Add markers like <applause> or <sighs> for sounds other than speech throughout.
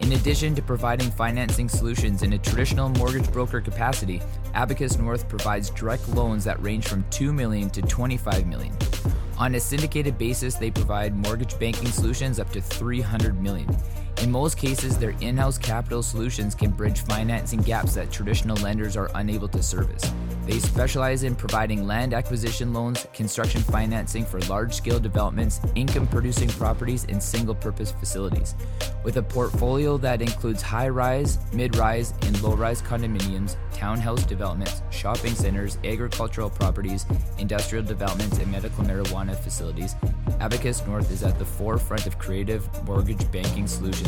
In addition to providing financing solutions in a traditional mortgage broker capacity, Abacus North provides direct loans that range from 2 million to 25 million. On a syndicated basis, they provide mortgage banking solutions up to 300 million. In most cases, their in-house capital solutions can bridge financing gaps that traditional lenders are unable to service. They specialize in providing land acquisition loans, construction financing for large scale developments, income producing properties, and single purpose facilities. With a portfolio that includes high rise, mid rise, and low rise condominiums, townhouse developments, shopping centers, agricultural properties, industrial developments, and medical marijuana facilities, Abacus North is at the forefront of creative mortgage banking solutions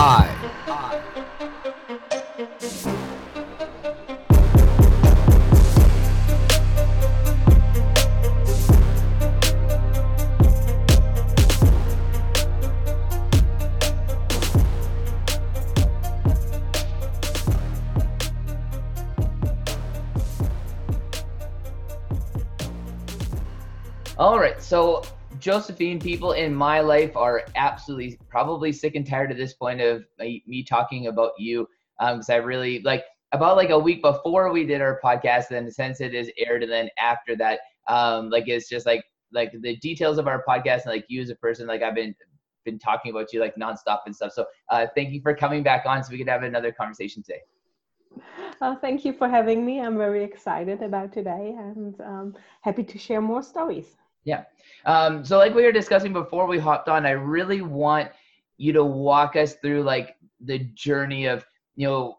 I. All right, so Josephine, people in my life are absolutely probably sick and tired at this point of me talking about you because um, I really like about like a week before we did our podcast, and since it is aired, and then after that, um, like it's just like like the details of our podcast and like you as a person, like I've been been talking about you like nonstop and stuff. So uh, thank you for coming back on so we could have another conversation today. Uh, thank you for having me. I'm very excited about today and um, happy to share more stories. Yeah. Um, so like we were discussing before we hopped on, I really want you to walk us through like the journey of, you know,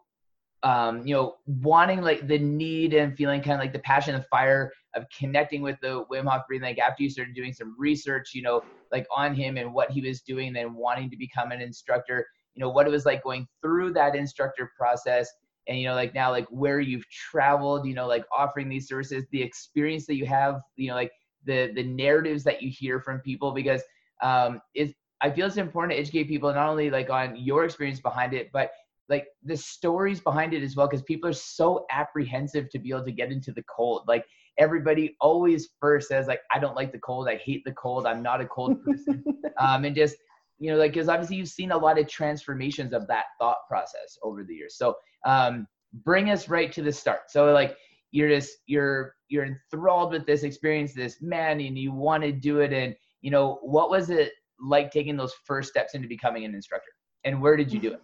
um, you know, wanting like the need and feeling kind of like the passion, the fire of connecting with the Wim Hof breathing. Like after you started doing some research, you know, like on him and what he was doing, then wanting to become an instructor, you know, what it was like going through that instructor process and you know like now like where you've traveled you know like offering these services the experience that you have you know like the the narratives that you hear from people because um, it's I feel it's important to educate people not only like on your experience behind it, but like the stories behind it as well because people are so apprehensive to be able to get into the cold. Like everybody always first says like i don't like the cold. I hate the cold. I'm not a cold person. <laughs> Um, and just you know like because obviously you've seen a lot of transformations of that thought process over the years. So um, bring us right to the start. So like you're just you're you're enthralled with this experience this man and you want to do it and you know what was it like taking those first steps into becoming an instructor and where did you do it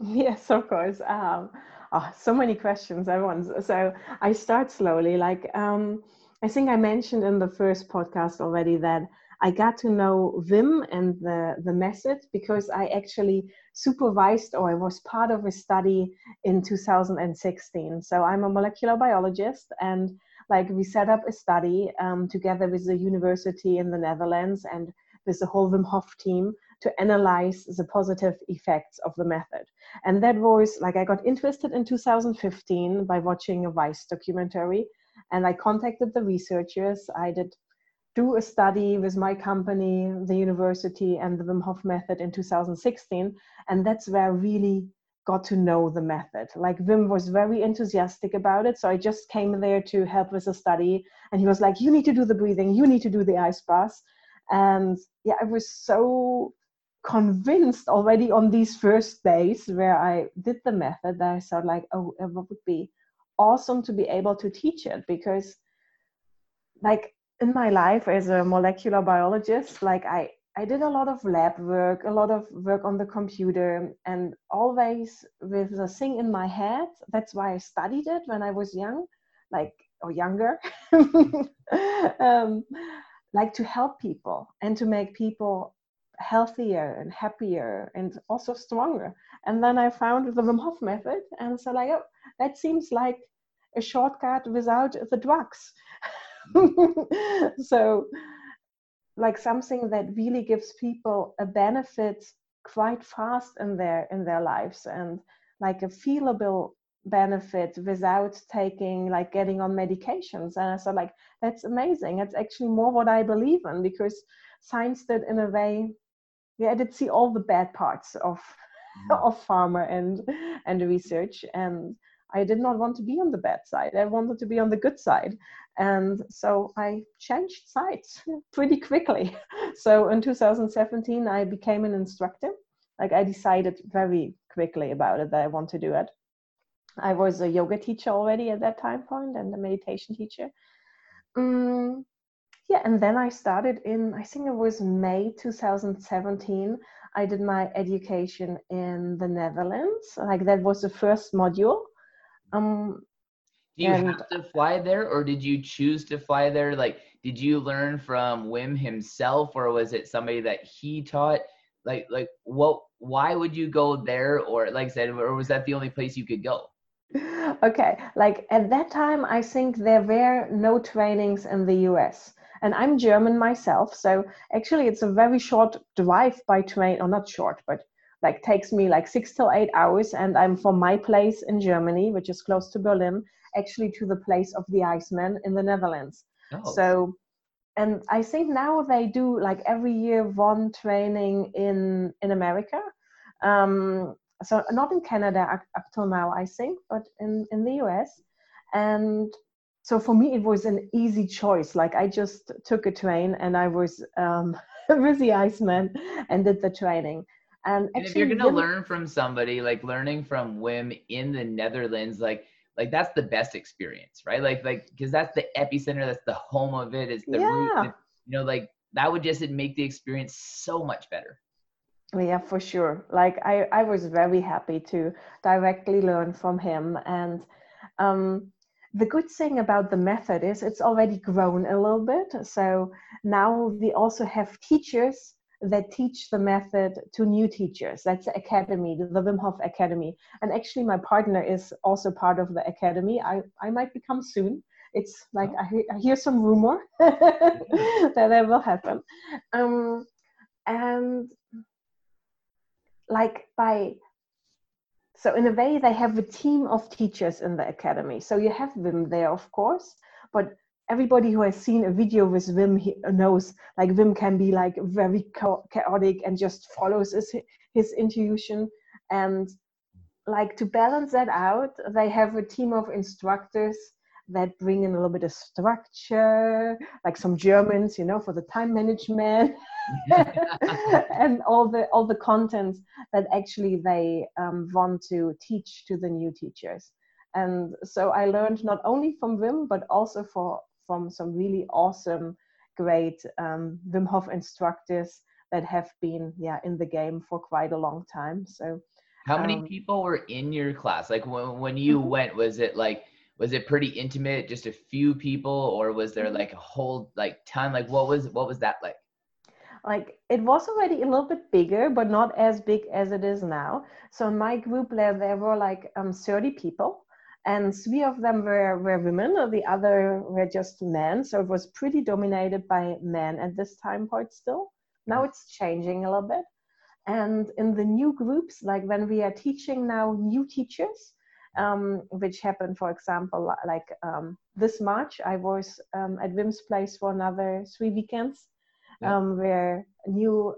<laughs> Yes, of course. Um, oh, so many questions once. So I start slowly. Like um, I think I mentioned in the first podcast already that I got to know Wim and the, the method because I actually supervised or I was part of a study in 2016. So I'm a molecular biologist and like we set up a study um, together with the university in the Netherlands and with the whole Wim Hof team to analyze the positive effects of the method. And that was like I got interested in 2015 by watching a Vice documentary, and I contacted the researchers. I did do a study with my company, the university, and the Wim Hof method in 2016, and that's where I really got to know the method. Like Wim was very enthusiastic about it, so I just came there to help with the study, and he was like, "You need to do the breathing. You need to do the ice bath." And yeah, I was so convinced already on these first days where I did the method that I thought like, oh, it would be awesome to be able to teach it because like in my life as a molecular biologist, like I, I did a lot of lab work, a lot of work on the computer, and always with the thing in my head. That's why I studied it when I was young, like or younger, <laughs> um, like to help people and to make people healthier and happier and also stronger. And then I found the Wim Hof method and so like, oh, that seems like a shortcut without the drugs. <laughs> <laughs> so like something that really gives people a benefit quite fast in their in their lives and like a feelable benefit without taking like getting on medications and i said like that's amazing it's actually more what i believe in because science did in a way yeah, I did see all the bad parts of mm. <laughs> of pharma and and research, and I did not want to be on the bad side. I wanted to be on the good side, and so I changed sides <laughs> pretty quickly. <laughs> So in 2017, I became an instructor. Like I decided very quickly about it that I want to do it. I was a yoga teacher already at that time point and a meditation teacher. Um, yeah and then i started in i think it was may 2017 i did my education in the netherlands like that was the first module um do you and, have to fly there or did you choose to fly there? Like did you learn from wim himself or was it somebody that he taught? Like like what why would you go there or like i said or was that the only place you could go? <laughs> Okay like at that time i think there were no trainings in the us and I'm German myself, so actually it's a very short drive by train, or not short, but like takes me like six till eight hours, and I'm from my place in Germany, which is close to Berlin, actually to the place of the Iceman in the Netherlands. Oh. So, and I think now they do like every year one training in in America. Um, so not in Canada up, up till now, I think, but in in the US, and so for me it was an easy choice like i just took a train and i was um, <laughs> with the iceman and did the training and, and if you're gonna Wim, learn from somebody like learning from wim in the netherlands like like that's the best experience right like like because that's the epicenter that's the home of it's the yeah. root you know like that would just make the experience so much better yeah for sure like i i was very happy to directly learn from him and um the good thing about the method is it's already grown a little bit. So now we also have teachers that teach the method to new teachers. That's the academy, the Wim Hof Academy. And actually, my partner is also part of the academy. I, I might become soon. It's like I, I hear some rumor <laughs> that that will happen. Um, and like by so in a way, they have a team of teachers in the academy. So you have them there, of course, but everybody who has seen a video with Wim knows like Wim can be like very chaotic and just follows his, his intuition. And like to balance that out, they have a team of instructors that bring in a little bit of structure, like some Germans, you know, for the time management, <laughs> and all the all the content that actually they um, want to teach to the new teachers. And so I learned not only from Wim, but also for from some really awesome, great um, Wim Hof instructors that have been yeah in the game for quite a long time. So. How many um, people were in your class? Like when, when you mm-hmm. went, was it like was it pretty intimate just a few people or was there mm-hmm. like a whole like ton like what was what was that like like it was already a little bit bigger but not as big as it is now so in my group there, there were like um, 30 people and three of them were, were women or the other were just men. So it was pretty dominated by men at this time point still. Now it's changing a little bit. And in the new groups like when we are teaching now new teachers um, which happened, for example, like um, this March, I was um, at Wim's place for another three weekends, yeah. Um, where new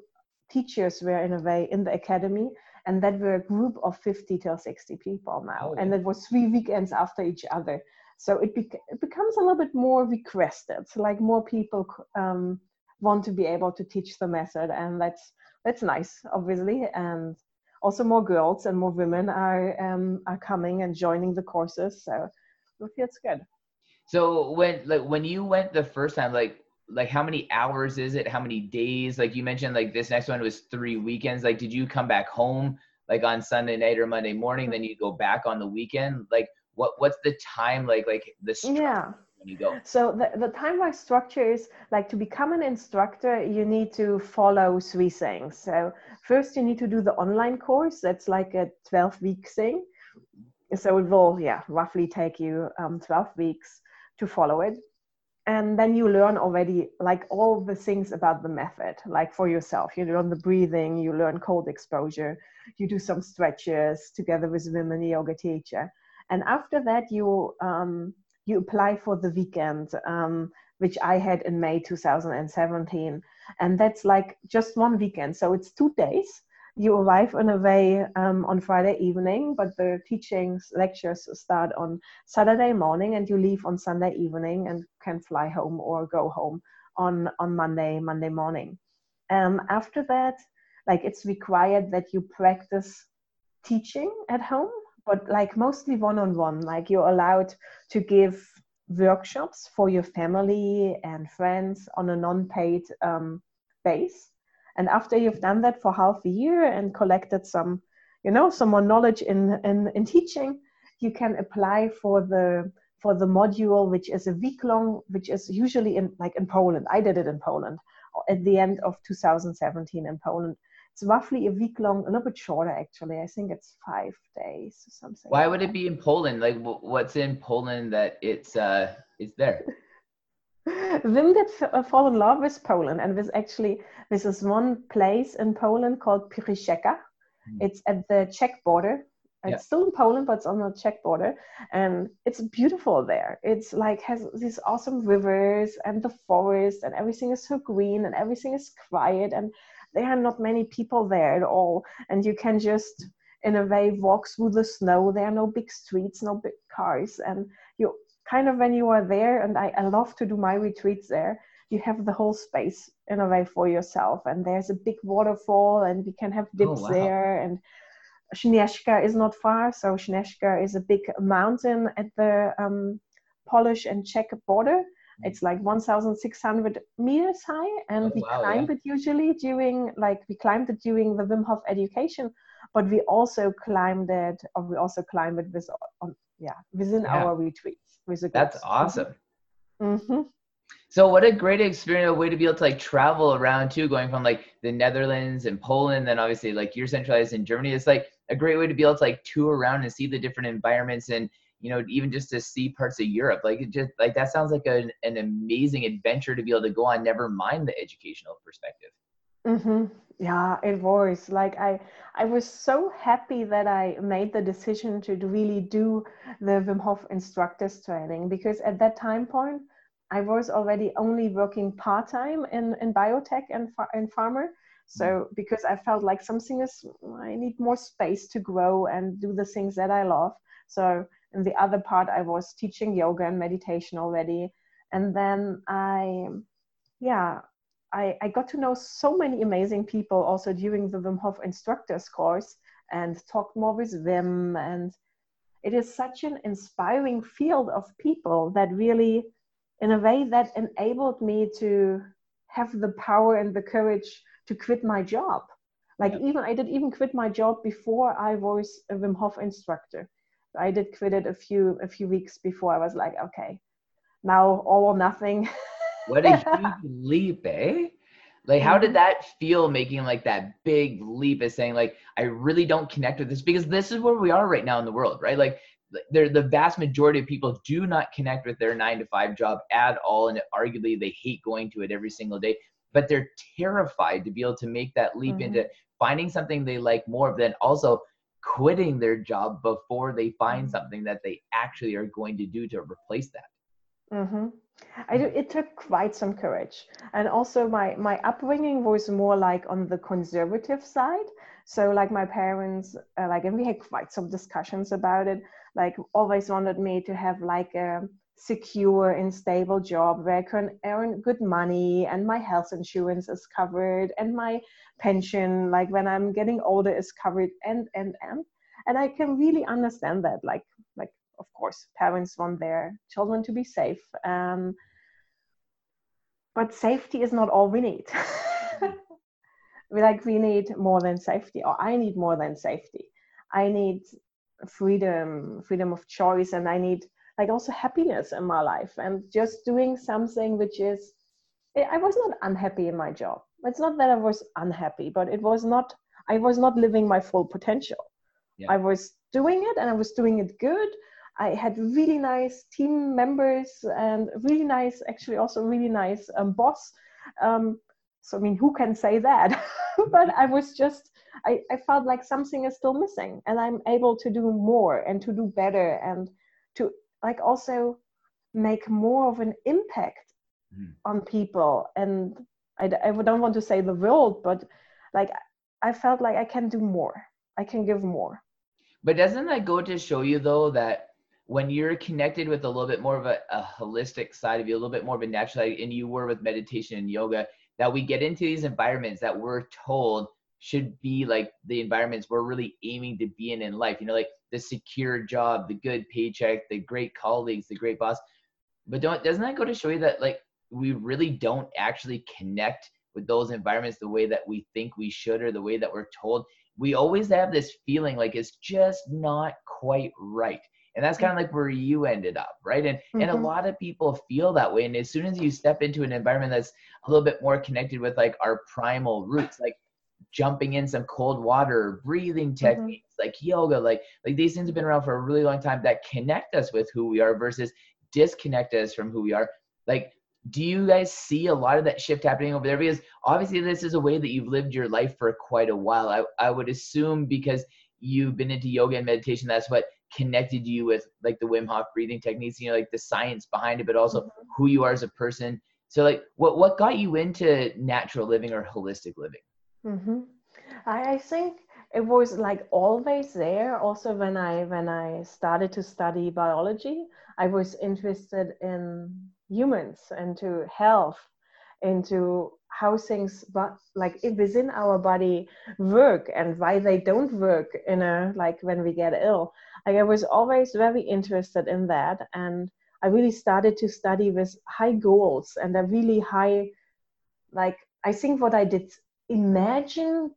teachers were in a way in the academy, and that were a group of 50 till 60 people now, oh, yeah. and it was three weekends after each other. So it, bec- it becomes a little bit more requested, so like more people um, want to be able to teach the method, and that's that's nice, obviously, and also more girls and more women are um, are coming and joining the courses. So it feels good. So when like when you went the first time, like like how many hours is it? How many days? Like you mentioned, like this next one was three weekends. Like did you come back home like on Sunday night or Monday morning? Then you go back on the weekend. Like what what's the time like like the yeah when you go? So the, the time-wise structure is like to become an instructor, you need to follow three things. So first you need to do the online course. That's like a 12 week thing. So it will, yeah, roughly take you um, 12 weeks to follow it. And then you learn already like all the things about the method, like for yourself. You learn the breathing, you learn cold exposure, you do some stretches together with women yoga teacher. And after that, you um, you apply for the weekend, um, which I had in May 2017. And that's like just one weekend. So it's two days. You arrive in a way um, on Friday evening, but the teachings, lectures start on Saturday morning, and you leave on Sunday evening and can fly home or go home on, on Monday, Monday morning. Um, after that, like it's required that you practice teaching at home but like mostly one-on-one like you're allowed to give workshops for your family and friends on a non-paid um, base and after you've done that for half a year and collected some you know some more knowledge in, in in teaching you can apply for the for the module which is a week long which is usually in like in poland i did it in poland at the end of 2017 in poland it's roughly a week long, a little bit shorter actually. I think it's five days or something. Why would it be in Poland? Like, what's in Poland that it's uh is there? Wim did uh, fall in love with Poland, and with actually this is one place in Poland called Przesieka. Mm. It's at the Czech border. It's yeah. still in Poland, but it's on the Czech border, and it's beautiful there. It's like has these awesome rivers and the forest, and everything is so green, and everything is quiet, and there are not many people there at all and you can just in a way walk through the snow there are no big streets no big cars and kind of when you are there and I, I love to do my retreats there you have the whole space in a way for yourself and there's a big waterfall and we can have oh, dips oh, wow. there and Śnieżka is not far so Śnieżka is a big mountain at the um, Polish and Czech border it's like 1,600 meters high, and oh, we wow, climb yeah. it usually during like we climbed it during the Wim Hof education, but we also climbed it, or we also climb it with on yeah within yeah. our retreats. That's awesome. Mm-hmm. So what a great experience, a way to be able to like travel around too, going from like the Netherlands and Poland, then obviously like you're centralized in Germany. It's like a great way to be able to like tour around and see the different environments and you know, even just to see parts of Europe. Like it just like that sounds like an, an amazing adventure to be able to go on, never mind the educational perspective. Mm-hmm. Yeah, it was like I I was so happy that I made the decision to really do the Wim Hof instructors training because at that time point I was already only working part time in, in biotech and in pharma. So mm. because I felt like something is, I need more space to grow and do the things that I love. So in the other part, I was teaching yoga and meditation already, and then I, yeah, I, I got to know so many amazing people also during the Wim Hof instructors course and talked more with Wim and it is such an inspiring field of people that really in a way that enabled me to have the power and the courage to quit my job. Like yeah. even I did even quit my job before I was a Wim Hof instructor. I did quit it a few a few weeks before I was like, okay, now all or nothing. <laughs> what a huge leap, eh? Like, how did mm-hmm. that feel making like that big leap of saying, like, I really don't connect with this because this is where we are right now in the world, right? Like, the vast majority of people do not connect with their nine to five job at all. And arguably, they hate going to it every single day but they're terrified to be able to make that leap mm-hmm. into finding something they like more, then also quitting their job before they find mm-hmm. something that they actually are going to do to replace that. Mm-hmm. I do, it took quite some courage, and also my my upbringing was more like on the conservative side. So like my parents, uh, like, and we had quite some discussions about it. Like, always wanted me to have like a secure and stable job where I can earn good money and my health insurance is covered and my pension, like when I'm getting older, is covered and and and. And I can really understand that. Like like of course parents want their children to be safe. Um, but safety is not all we need. <laughs> we like we need more than safety, or I need more than safety. I need freedom, freedom of choice, and I need like also happiness in my life and just doing something which is i was not unhappy in my job it's not that i was unhappy but it was not i was not living my full potential yeah. i was doing it and i was doing it good i had really nice team members and really nice actually also really nice um, boss. Um, so i mean who can say that? <laughs> But i was just I, I felt like something is still missing and i'm able to do more and to do better and to like also make more of an impact mm. on people. And I, I don't want to say the world but like i felt like i can do more. I can give more. But doesn't that go to show you though that when you're connected with a little bit more of a, a holistic side of you a little bit more of a natural side and you were with meditation and yoga that we get into these environments that we're told should be like the environments we're really aiming to be in in life. You know, like the secure job, the good paycheck, the great colleagues, the great boss. But don't doesn't that go to show you that like we really don't actually connect with those environments the way that we think we should or the way that we're told? We always have this feeling like it's just not quite right. And that's kind of like where you ended up, right? And mm-hmm. and a mm-hmm. lot of people feel that way. And as soon as you step into an environment that's a little bit more connected with like our primal roots, like jumping in some cold water, breathing mm-hmm. techniques mm-hmm. like yoga, like like these things have been around for a really long time that connect us with who we are versus disconnect us from who we are. Like, do you guys see a lot of that shift happening over there? Because obviously this is a way that you've lived your life for quite a while. I, I would assume because you've been into yoga and meditation, that's what connected you with like the Wim Hof breathing techniques, you know, like the science behind it, but also mm-hmm. who you are as a person. So like what what got you into natural living or holistic living? Mm-hmm. I, I think it was like always there. Also, when I when I started to study biology, I was interested in humans, into health, into how things but like within our body work and why they don't work in a like when we get ill like i was always very interested in that and i really started to study with high goals and a really high like i think what i did imagine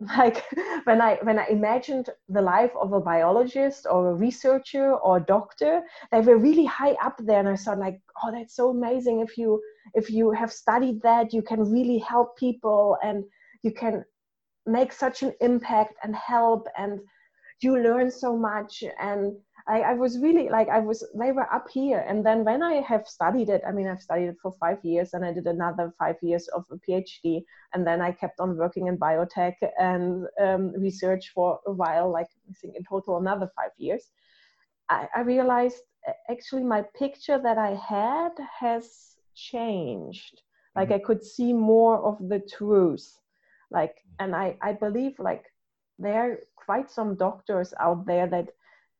<laughs> like when i when i imagined the life of a biologist or a researcher or a doctor they were really high up there and i thought like oh that's so amazing. If you if you have studied that you can really help people and you can make such an impact and help and you learn so much. And I, I was really like I was they were up here. And then when I have studied it I mean I've studied it for five years and I did another five years of a PhD and then I kept on working in biotech and um, research for a while like I think in total another five years. I, I realized actually my picture that I had has changed. Like mm-hmm. I could see more of the truth. Like and i i believe like there quite some doctors out there that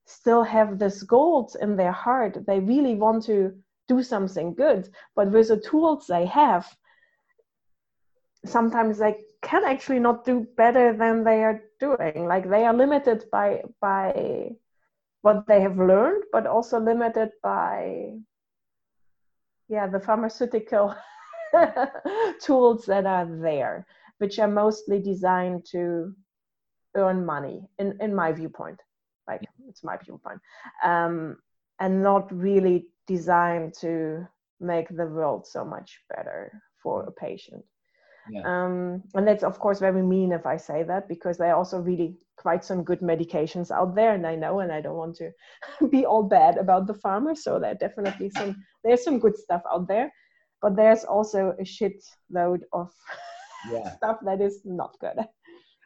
still have this gold in their heart. They really want to do something good. But with the tools they have sometimes they can actually not do better than they are doing. Like they are limited by by what they have learned but also limited by yeah the pharmaceutical <laughs> tools that are there which are mostly designed to earn money in in my viewpoint like it's my viewpoint um, and not really designed to make the world so much better for a patient yeah. Um, and that's of course very mean if I say that because there are also really quite some good medications out there, and I know, and I don't want to <laughs> be all bad about the farmers. So there are definitely some there's some good stuff out there, but there's also a shit load of yeah. <laughs> stuff that is not good.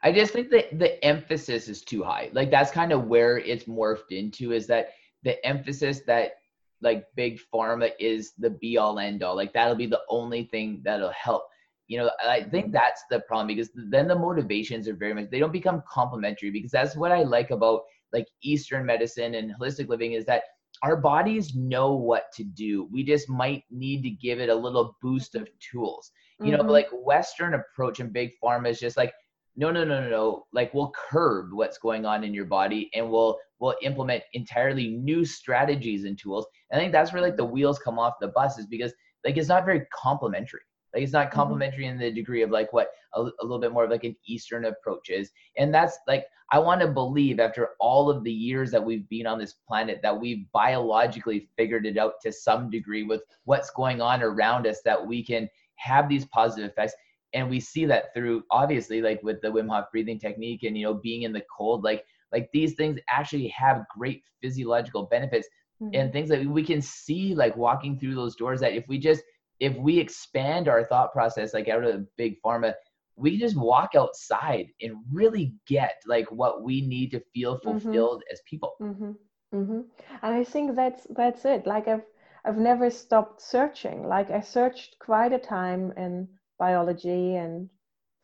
I just think that the emphasis is too high. Like that's kind of where it's morphed into is that the emphasis that like big pharma is the be all end all. Like that'll be the only thing that'll help you know i think that's the problem because then the motivations are very much they don't become complementary because that's what i like about like eastern medicine and holistic living is that our bodies know what to do we just might need to give it a little boost of tools you mm-hmm. know like western approach and big pharma is just like no no no no no like we'll curb what's going on in your body and we'll we'll implement entirely new strategies and tools and i think that's where like the wheels come off the bus is because like it's not very complementary like it's not mm-hmm. complementary mm-hmm. in the degree of like what a, a, little bit more of like an Eastern approach is. And that's like I want to believe after all of the years that we've been on this planet that we've biologically figured it out to some degree with what's going on around us that we can have these positive effects. And we see that through obviously like with the Wim Hof breathing technique and you know being in the cold, like like these things actually have great physiological benefits mm-hmm. and things that we can see like walking through those doors that if we just if we expand our thought process like out of the big pharma we can just walk outside and really get like what we need to feel mm-hmm. fulfilled mm-hmm. as people mm-hmm. Mm-hmm. and i think that's that's it like i've i've never stopped searching like i searched quite a time in biology and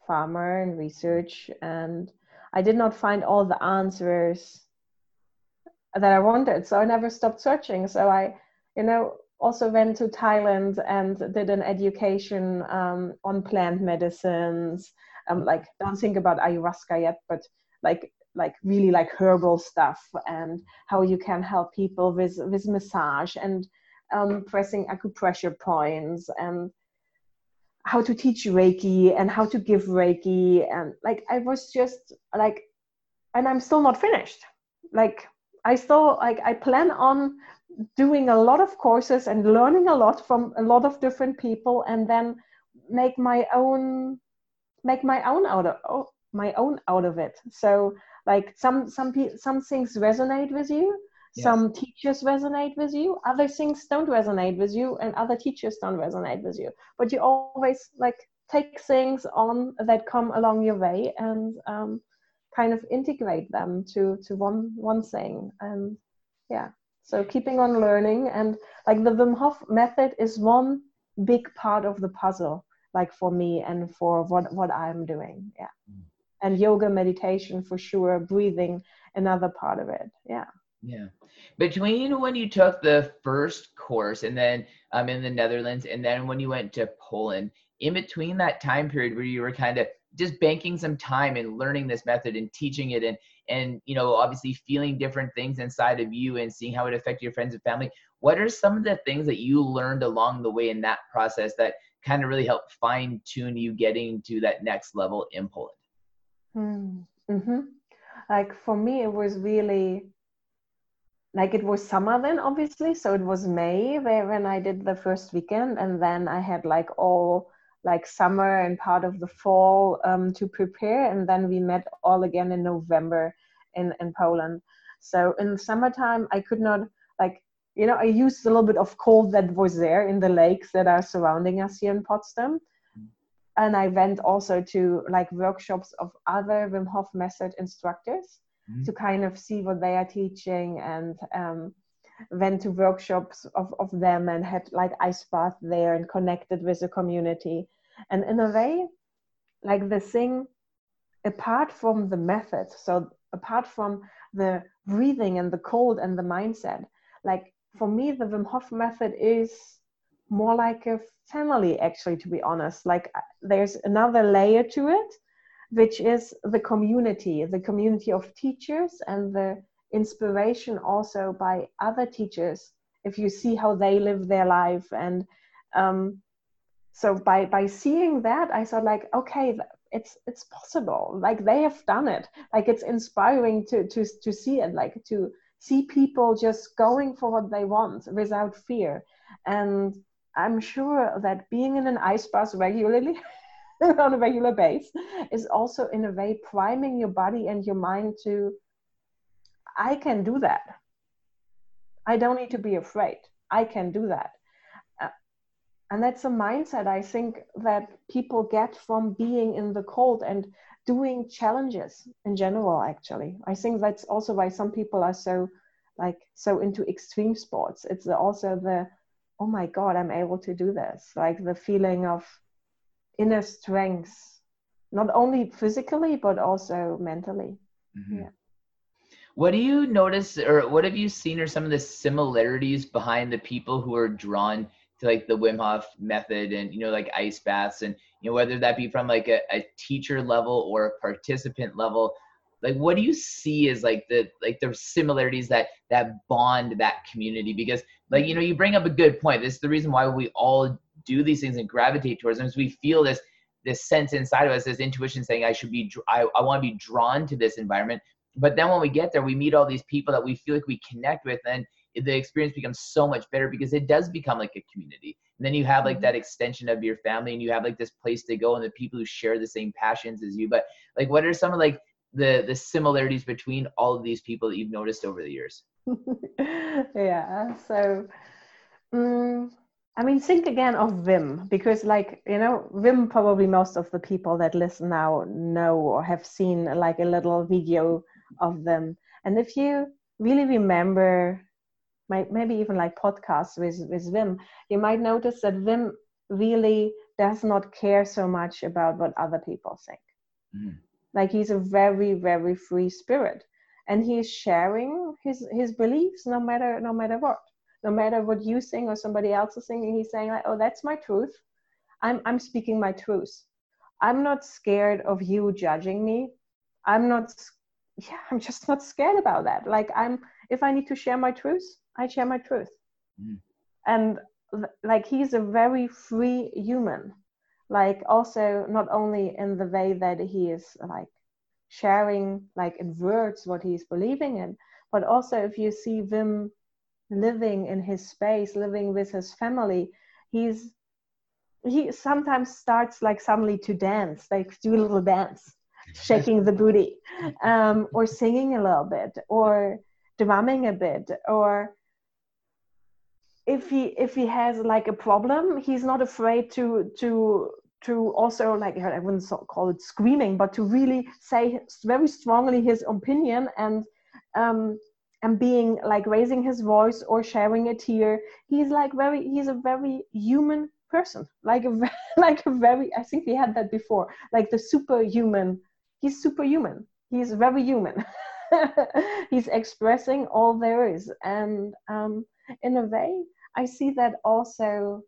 pharma and research and i did not find all the answers that i wanted so i never stopped searching so i you know also went to Thailand and did an education um, on plant medicines. Um, like don't think about ayahuasca yet, but like like really like herbal stuff and how you can help people with with massage and um, pressing acupressure points and how to teach Reiki and how to give Reiki and like I was just like and I'm still not finished. Like I still like I plan on doing a lot of courses and learning a lot from a lot of different people and then make my own make my own out of oh, my own out of it so like some some some things resonate with you some teachers resonate with you other things don't resonate with you and other teachers don't resonate with you but you always like take things on that come along your way and um, kind of integrate them to to one one thing and yeah so keeping on learning and like the Wim Hof method is one big part of the puzzle, like for me and for what, what I'm doing. Yeah. Mm. And yoga, meditation for sure, breathing, another part of it. Yeah. Yeah. Between when you took the first course and then um, in the Netherlands and then when you went to Poland, in between that time period where you were kind of just banking some time and learning this method and teaching it and and you know obviously feeling different things inside of you and seeing how it affected your friends and family what are some of the things that you learned along the way in that process that kind of really helped fine tune you getting to that next level in poland hmm. mm-hmm. like for me it was really like it was summer then obviously so it was may where when i did the first weekend and then i had like all like summer and part of the fall um, to prepare. And then we met all again in November in, in Poland. So in summertime, I could not like, you know, I used a little bit of cold that was there in the lakes that are surrounding us here in Potsdam. And I went also to like workshops of other Wim Hof method instructors mm-hmm. to kind of see what they are teaching and um, went to workshops of, of them and had like ice bath there and connected with the community and in a way like the thing apart from the method, so apart from the breathing and the cold and the mindset, like for me, the Wim Hof method is more like a family, actually, to be honest. Like there's another layer to it, which is the community, the community of teachers and the inspiration also by other teachers. If you see how they live their life. And um, so by by seeing that i thought like okay it's it's possible. Like they have done it. Like it's inspiring to to to see it like to see people just going for what they want without fear. And i'm sure that being in an ice bath regularly <laughs> <laughs> on a regular base is also in a way priming your body and your mind to i can do that. I don't need to be afraid. I can do that. Uh, and that's a mindset i think that people get from being in the cold and doing challenges in general actually. I think that's also why some people are so like so into extreme sports. It's also the oh my god i'm able to do this. Like the feeling of inner strength not only physically but also mentally. Mm-hmm. yeah. What do you notice or what have you seen are some of the similarities behind the people who are drawn to like the Wim Hof method and you know like ice baths? And you know whether that be from like a, a teacher level or a participant level like what do you see as like the like the similarities that that bond that community? Because like you know you bring up a good point. This is the reason why we all do these things and gravitate towards them is we feel this this sense inside of us this intuition saying i should be i, I want to be drawn to this environment but then when we get there we meet all these people that we feel like we connect with and the experience becomes so much better because it does become like a community. And then you have like mm-hmm. that extension of your family and you have like this place to go and the people who share the same passions as you. But like what are some of like the the similarities between all of these people that you've noticed over the years? <laughs> yeah. So um, I mean think again of Wim because like you know Wim probably most of the people that listen now know or have seen like a little video of them. And if you really remember maybe even like podcasts with with Wim, you might notice that Wim really does not care so much about what other people think. Mm. Like he's a very very free spirit, and he's sharing his his beliefs no matter no matter what, no matter what you sing or somebody else is singing He's saying like, oh, that's my truth. I'm I'm speaking my truth. I'm not scared of you judging me. I'm not yeah, I'm just not scared about that. Like I'm if I need to share my truth, I share my truth. Mm. And like he's a very free human. Like also not only in the way that he is like sharing like in words what he's believing in, but also if you see Wim living in his space, living with his family, he's he sometimes starts like suddenly to dance, like do a little dance, <laughs> shaking the booty, um, or singing a little bit, or drumming a bit, or if he if he has like a problem he's not afraid to to to also like i wouldn't call it screaming but to really say very strongly his opinion and um and being like raising his voice or sharing a tear he's like very he's a very human person. Like a <laughs> like a very i think we had that before like the superhuman. He's superhuman. He's very human. <laughs> He's expressing all there is. And um in a way I see that also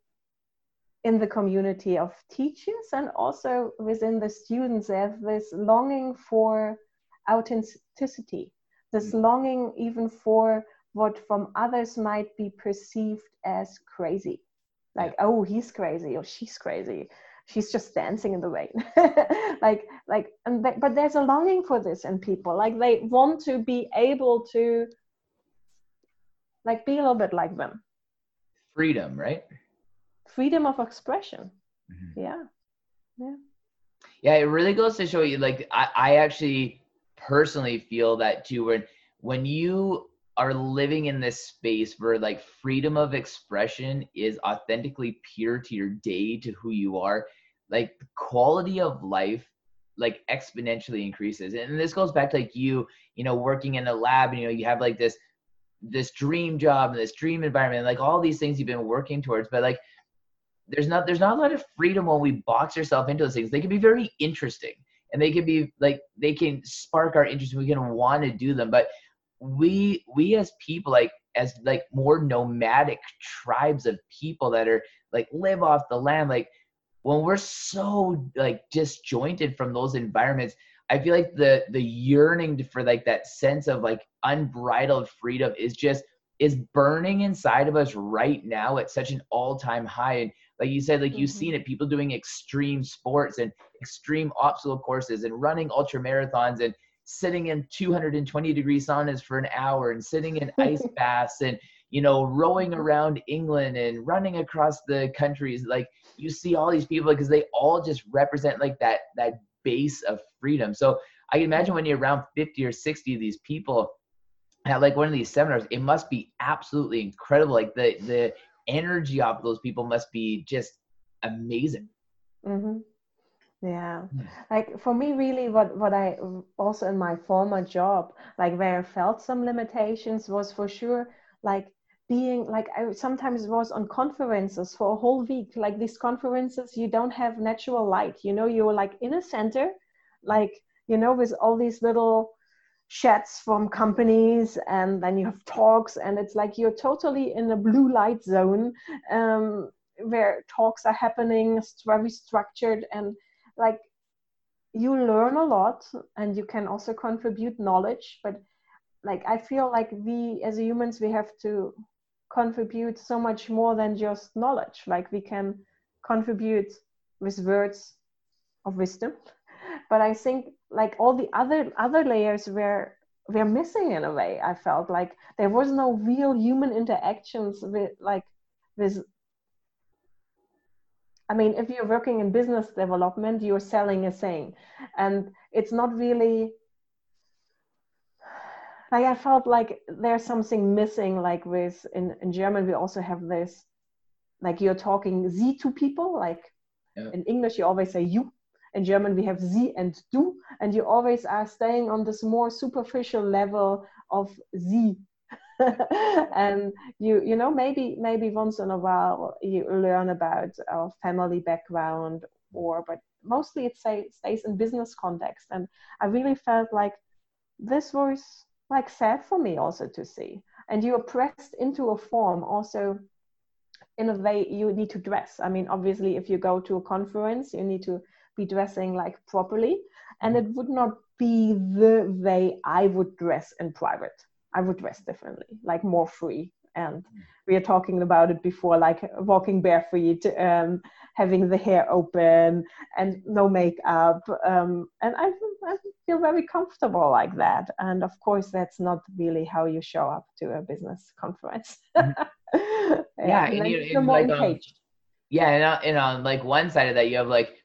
in the community of teachers and also within the students. they have this longing for authenticity, this mm. longing even for what from others might be perceived as crazy. Like, oh, he's crazy or she's crazy. She's just dancing in the rain. <laughs> like, like, and they, but there's a longing for this in people. Like, they want to be able to, like, be a little bit like them freedom, right? Freedom of expression. Mm-hmm. Yeah. Yeah. Yeah, it really goes to show you like I, I actually personally feel that too when when you are living in this space where like freedom of expression is authentically pure to your day to who you are like the quality of life like exponentially increases and this goes back to like you you know working in a lab and you know you have like this this dream job and this dream environment, like all these things you've been working towards, but like there's not there's not a lot of freedom when we box ourselves into those things. They can be very interesting. And they can be like they can spark our interest and we can want to do them. But we we as people like as like more nomadic tribes of people that are like live off the land like when we're so like disjointed from those environments i feel like the the yearning for like that sense of like unbridled freedom is just is burning inside of us right now at such an all-time high. And like you said like mm-hmm. you've seen it people doing extreme sports and extreme obstacle courses and running ultra marathons and sitting in 220 degree saunas for an hour and sitting in <laughs> ice baths and you know rowing around england and running across the countries. Like you see all these people because they all just represent like that that base of freedom. So i can imagine when you're around 50 or 60 of these people at like one of these seminars it must be absolutely incredible. Like the the energy of those people must be just amazing mm-hmm. yeah hmm. like for me really what what i also in my former job like where i felt some limitations was for sure like being like i sometimes was on conferences for a whole week like these conferences you don't have natural light you know you're like in a center like you know with all these little chats from companies and then you have talks and it's like you're totally in a blue light zone um, where talks are happening very structured and like you learn a lot and you can also contribute knowledge but like i feel like we as humans we have to contribute so much more than just knowledge. Like we can contribute with words of wisdom but i think like all the other other layers were were missing in a way i felt. Like there was no real human interactions with like with i mean if you're working in business development you're selling a thing. And it's not really like i felt like there's something missing like with in, in german we also have this like you're talking sie to people like yeah. in english you always say you in German we have sie and du, and you always are staying on this more superficial level of sie. <laughs> and you you know maybe maybe once in a while you learn about our family background or but mostly it say, stays in business context. And i really felt like this was like sad for me also to see. And you are pressed into a form also in a way you need to dress. I mean obviously if you go to a conference you need to be dressing like properly and it would not be the way i would dress in private. I would dress differently like more free and we are talking about it before like walking barefoot um, having the hair open and no makeup um, and I, I, feel very comfortable like that and of course that's not really how you show up to a business <laughs> conference. Mm-hmm. <laughs> yeah, yeah and, and you, more like, um, yeah and on, and on like one side of that you have like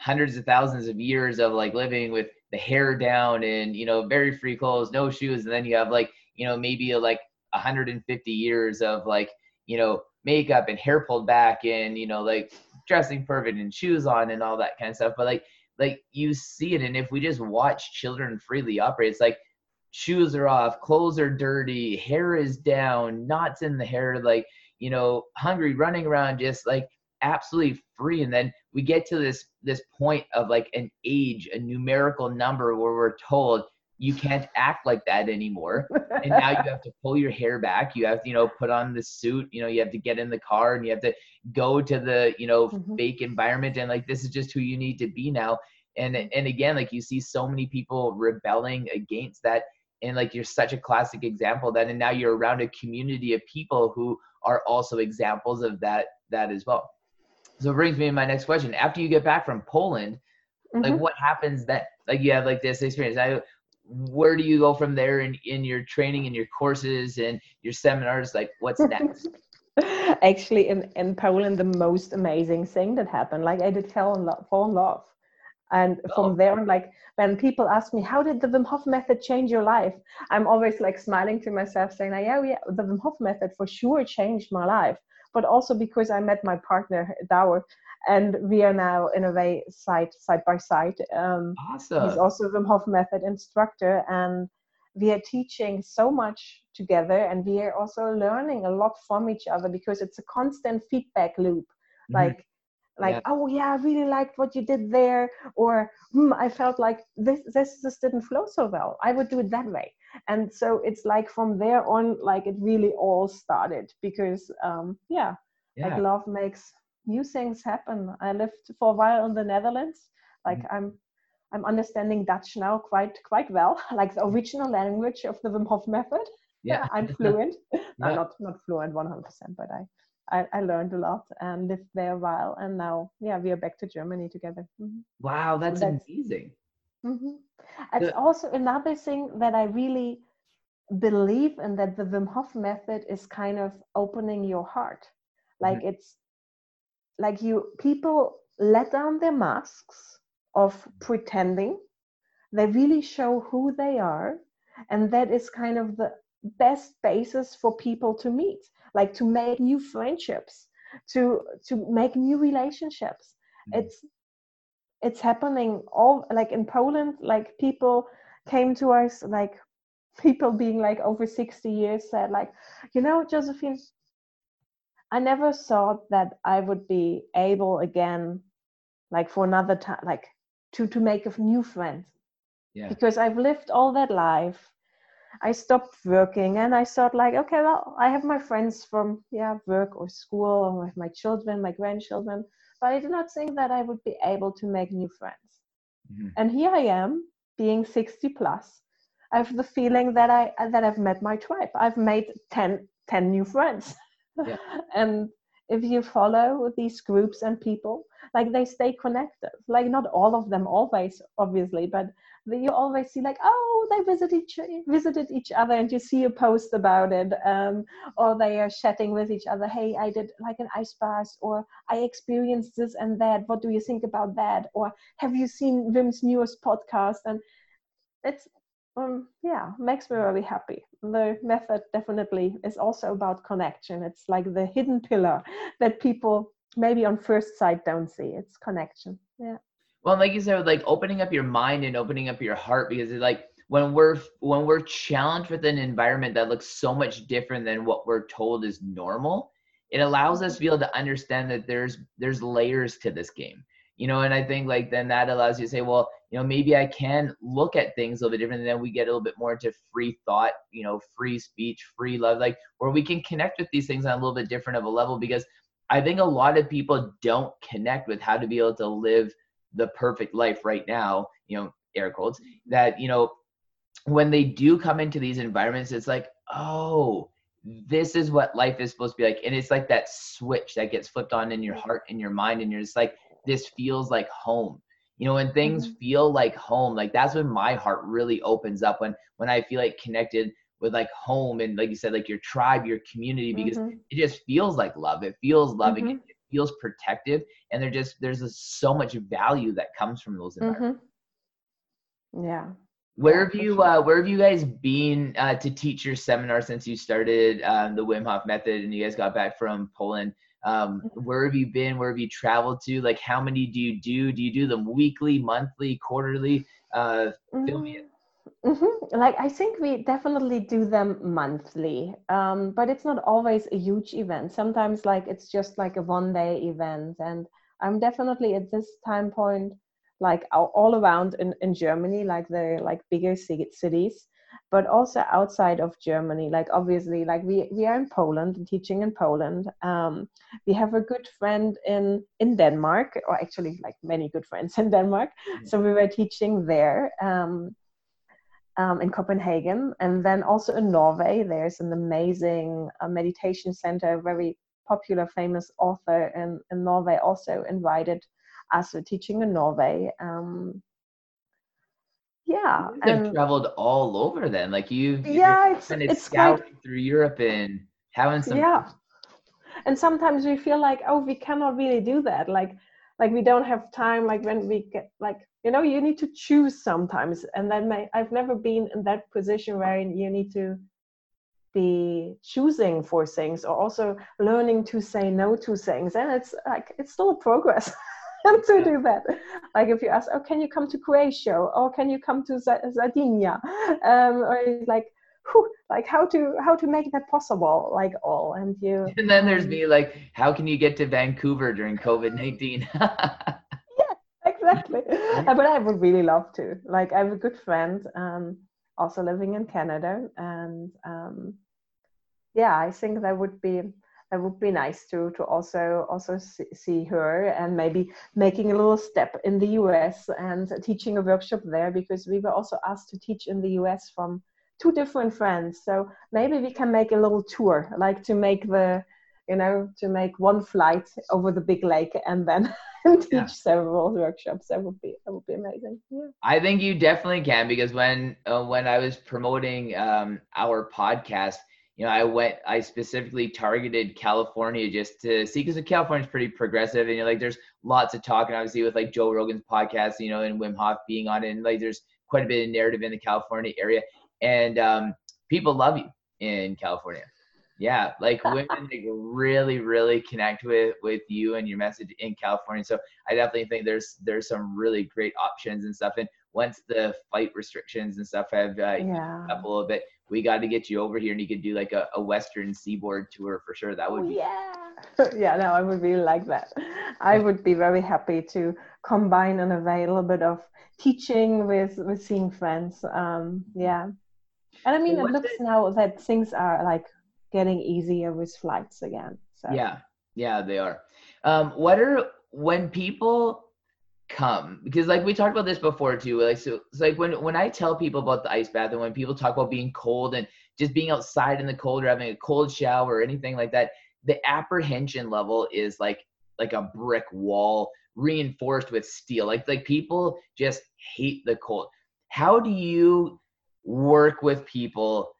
hundreds of thousands of years of like living with the hair down and you know very free clothes no shoes and then you have like you know maybe like 150 years of like you know makeup and hair pulled back and you know like dressing perfect and shoes on and all that kind of stuff. But like like you see it and if we just watch children freely operate it's like shoes are off clothes are dirty hair is down knots in the hair like you know hungry running around just like absolutely free and then we get to this this point of like an age a numerical number where we're told you can't act like that anymore. And now you have to pull your hair back. You have to you know put on the suit. You know you have to get in the car and you have to go to the you know mm-hmm. fake environment. And like this is just who you need to be now. And and again like you see so many people rebelling against that. And like you're such a classic example that. And now you're around a community of people who are also examples of that that as well so it brings me to my next question. After you get back from Poland, mm-hmm. like what happens then? Like you have like this experience. I, where do you go from there in, in your training and your courses and your seminars? Like what's next? <laughs> Actually, in, in Poland, the most amazing thing that happened, like I did fall in love, fall in love. And from oh. there on, like when people ask me, how did the Wim Hof method change your life? I'm always like smiling to myself saying, like, yeah, yeah, the Wim Hof method for sure changed my life but also because I met my partner Douwe, and we are now in a way side side by side. Um, awesome. He's also a Wim Hof method instructor, and we are teaching so much together, and we are also learning a lot from each other because it's a constant feedback loop. Mm-hmm. Like like Yeah. oh yeah i really liked what you did there or hmm, i felt like this this just didn't flow so well i would do it that way and so it's like from there on like it really all started because um yeah, Yeah. like love makes new things happen i lived for a while in the netherlands like Mm-hmm. i'm i'm understanding dutch now quite quite well <laughs> like the original language of the wim hof method Yeah. <laughs> i'm <laughs> fluent Yeah. I'm not not fluent 100% but I, I i learned a lot and lived there a while and now yeah we are back to germany together Mhm. Wow, that's That's- amazing. Mhm. It's The- also another thing that I really believe in that the Wim Hof method is kind of opening your heart. Like it's like you people let down their masks of pretending. They really show who they are. And that is kind of the best basis for people to meet, like to make new friendships, to to make new relationships. Mhm. It's it's happening all like in Poland, like people came to us like <laughs> people being like over 60 years said like, you know, Josephine, I never thought that I would be able again, like for another time, like to to make a new friend Yeah. because I've lived all that life. I stopped working and I thought like, okay, well, I have my friends from yeah, work or school or with my children, my grandchildren, but I did not think that I would be able to make new friends. Mhm. And here I am, being 60 plus. I have the feeling that I that I've met my tribe. I've made 10, 10 new friends. Yeah. <laughs> and if you follow these groups and people, like they stay connected. Like not all of them always, obviously, but you always see like, oh, they visit each visited each other, and you see a post about it, um, or they are chatting with each other. Hey, I did like an ice bath, or I experienced this and that. What do you think about that? Or have you seen Wim's newest podcast? And it's um yeah makes me really happy the method definitely is also about connection it's like the hidden pillar that people maybe on first sight don't see it's connection yeah Well, like you said, like opening up your mind and opening up your heart because it's like when we're when we're challenged with an environment that looks so much different than what we're told is normal, it allows us to be able to understand that there's there's layers to this game. You know, and I think like then that allows you to say, well, you know, maybe I can look at things a little bit different. And then we get a little bit more into free thought, you know, free speech, free love, like where we can connect with these things on a little bit different of a level because I think a lot of people don't connect with how to be able to live the perfect life right now, you know, air quotes, that, you know, when they do come into these environments, it's like, oh, this is what life is supposed to be like. And it's like that switch that gets flipped on in your heart and your mind, and you're just like, this feels like home. You know, when things Mhm. feel like home, like that's when my heart really opens up when when I feel like connected with like home and like you said, like your tribe, your community, because Mhm. it just feels like love. It feels loving. Mhm. It feels protective, and there just there's a, so much value that comes from those environments. Mhm. yeah Where have you uh, Where have you guys been uh, to teach your seminar since you started um, the Wim Hof method and you guys got back from Poland? Um, Mm-hmm. where have you been? Where have you traveled to? Like, how many do you do? Do you do them weekly, monthly, quarterly? Uh, Fill me in. Mhm. Like I think we definitely do them monthly, um, but it's not always a huge event. Sometimes like it's just like a one day event, and I'm definitely at this time point like all around in, in Germany, like the like bigger ci- cities, but also outside of Germany. Like obviously, like we we are in Poland, teaching in Poland. Um, we have a good friend in in Denmark, or actually like many good friends <laughs> in Denmark. So we were teaching there. Um, um, in Copenhagen, and then also in Norway. There's an amazing uh, meditation center, very popular, famous author in, in Norway also invited us to teaching in Norway. Um, yeah, You've and traveled all over then. Like you, yeah, it's and it's quite scouting through Europe and having some. yeah and sometimes we feel like oh we cannot really do that like like we don't have time like when we get like you know you need to choose sometimes. And then i've never been in that position where you need to be choosing for things or also learning to say no to things. And it's like it's still a progress <laughs> to do that. Like if you ask oh can you come to croatia? or can you come to sardinia? Um, or like whew, like how to how to make that possible? Like all. And you <laughs> and then there's me like how can you get to vancouver during covid-19 yeah <laughs> exactly. <laughs> But i would really love to. Like i have a good friend um also living in canada and um yeah i think that would be that would be nice to to also also see her and maybe making a little step in the US and teaching a workshop there because we were also asked to teach in the US from two different friends. So maybe we can make a little tour like to make the you know to make one flight over the big lake and then <laughs> teach yeah. several workshops that would be that would be amazing yeah i think you definitely can because when uh, when i was promoting um, our podcast you know, I went, I specifically targeted California just to see because California is pretty progressive, and you know, like there's lots of talking, obviously, with like Joe Rogan's podcast, you know, and Wim Hof being on it, and like there's quite a bit of narrative in the California area, and um, people love you in California. Yeah, like <laughs> women like really, really connect with with you and your message in California. So I definitely think there's there's some really great options and stuff. And once the flight restrictions and stuff have uh, yeah. up a little bit, we got to get you over here and you could do like a, a western seaboard tour for sure that would be yeah <laughs> yeah no i would really like that i would be very happy to combine and a little bit of teaching with with seeing friends um yeah and i mean it looks it? now that things are like getting easier with flights again so. Yeah yeah they are. Um what are when people come because like we talked about this before too like so it's like when when i tell people about the ice bath and when people talk about being cold and just being outside in the cold or having a cold shower or anything like that the apprehension level is like like a brick wall reinforced with steel. Like like people just hate the cold. How do you work with people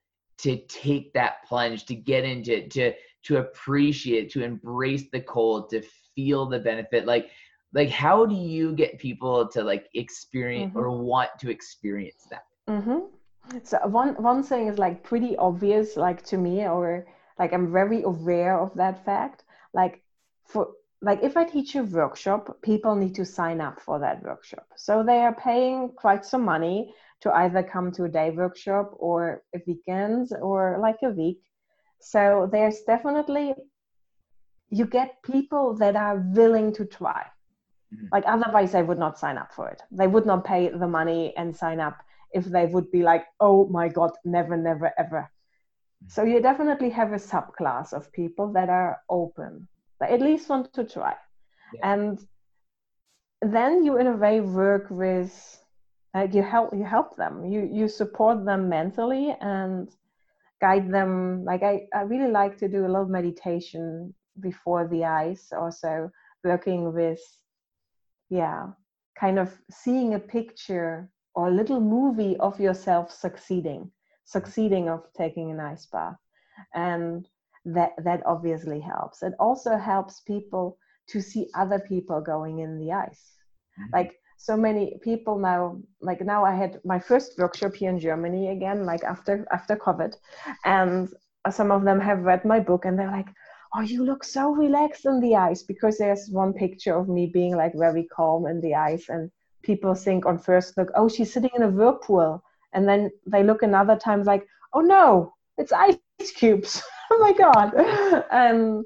to take that plunge to get into it, to to appreciate to embrace the cold to feel the benefit like like how do you get people to like experience mm-hmm. or want to experience that mm-hmm. so one one thing is like pretty obvious like to me or like i'm very aware of that fact like for like if i teach a workshop people need to sign up for that workshop so they are paying quite some money to either come to a day workshop or a weekend or like a week so there's definitely you get people that are willing to try Mm-hmm. Like otherwise, they would not sign up for it. They would not pay the money and sign up if they would be like, oh my God, never, never, ever. Mm-hmm. So you definitely have a subclass of people that are open, that at least want to try. Yeah. And then you in a way work with like you help you help them. You you support them mentally and guide them. Like i, I really like to do a little meditation before the ice also working with yeah kind of seeing a picture or a little movie of yourself succeeding succeeding of taking an ice bath. And that that obviously helps. It also helps people to see other people going in the ice. Mm-hmm. like so many people now like now i had my first workshop here in germany again like after after covid. And some of them have read my book and they're like oh you look so relaxed in the ice because there's one picture of me being like very calm in the ice and people think on first look oh she's sitting in a whirlpool. And then they look another time like oh no it's ice cubes. <laughs> Oh my god. <laughs> Um,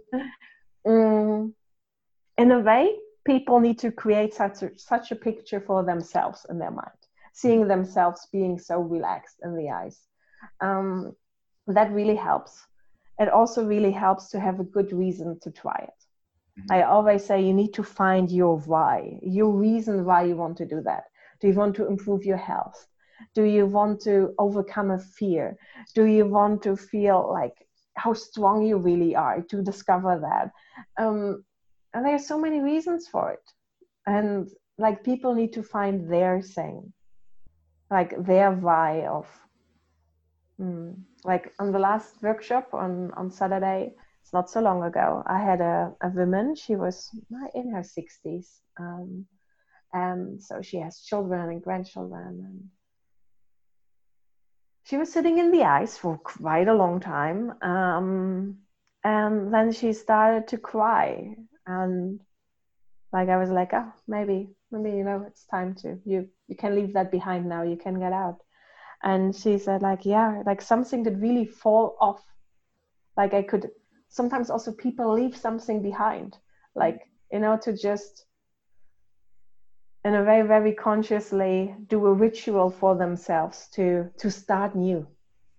mm, in a way people need to create such a, such a picture for themselves in their mind seeing themselves being so relaxed in the ice um, that really helps it also really helps to have a good reason to try it. Mm-hmm. I always say you need to find your why, your reason why you want to do that. Do you want to improve your health? Do you want to overcome a fear? Do you want to feel like how strong you really are to discover that? Um, and there are so many reasons for it. And like people need to find their thing, like their why of Mm. Like on the last workshop on, on Saturday, it's not so long ago, I had a, a woman, she was in her 60s. Um, and so she has children and grandchildren. And she was sitting in the ice for quite a long time. Um, and then she started to cry. And like I was like, oh, maybe, maybe, you know, it's time to, you, you can leave that behind now, you can get out. And she said like yeah like something that really fall off. Like i could sometimes also people leave something behind like you know to just in a very very consciously do a ritual for themselves to to start new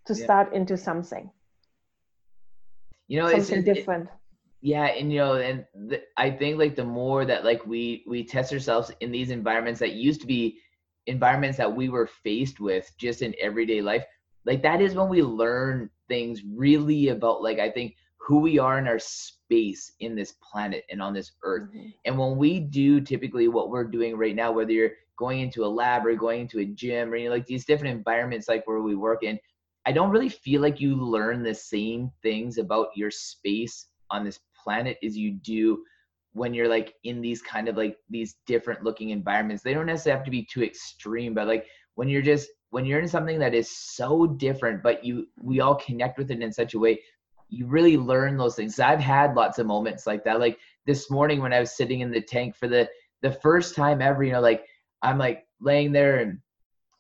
to yeah. start into something. You know something it's, different. it, yeah and you know and i think like the more that like we we test ourselves in these environments that used to be environments that we were faced with just in everyday life like that is when we learn things really about like i think who we are in our space in this planet and on this earth mm-hmm. and when we do typically what we're doing right now whether you're going into a lab or going into a gym or you know, like these different environments like where we work in i don't really feel like you learn the same things about your space on this planet is you do when you're like in these kind of like these different looking environments. They don't necessarily have to be too extreme but like when you're just when you're in something that is so different but you we all connect with it in such a way you really learn those things. I've had lots of moments like that. Like this morning when i was sitting in the tank for the the first time ever you know like i'm like laying there and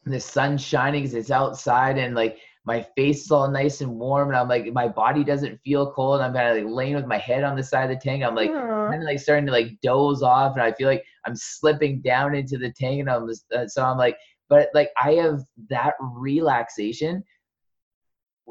the sun's shining because it's outside and like my face is all nice and warm and I'm like my body doesn't feel cold. I'm kind of like laying with my head on the side of the tank. I'm like kind of like starting to like doze off and I feel like I'm slipping down into the tank and I'm just, uh, so I'm like but like I have that relaxation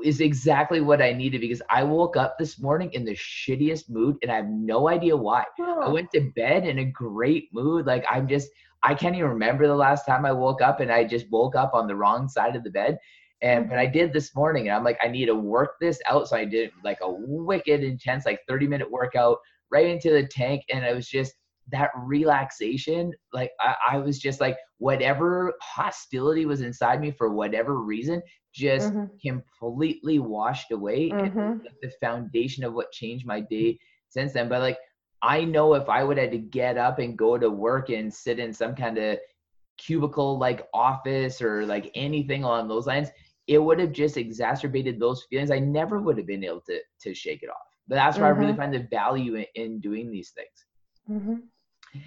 is exactly what I needed because I woke up this morning in the shittiest mood and I have no idea why. I went to bed in a great mood. Like I'm just I can't even remember the last time I woke up and I just woke up on the wrong side of the bed. And but I did this morning, and I'm like, I need to work this out. So I did like a wicked intense, like 30 minute workout right into the tank, and it was just that relaxation. Like I, I was just like, whatever hostility was inside me for whatever reason, just mm-hmm. completely washed away. Mm-hmm. And the foundation of what changed my day since then. But like I know if I would have to get up and go to work and sit in some kind of cubicle like office or like anything along those lines it would have just exacerbated those feelings. I never would have been able to to shake it off. But that's where mm-hmm. I really mm-hmm. find the value in, in doing these things. Mm-hmm.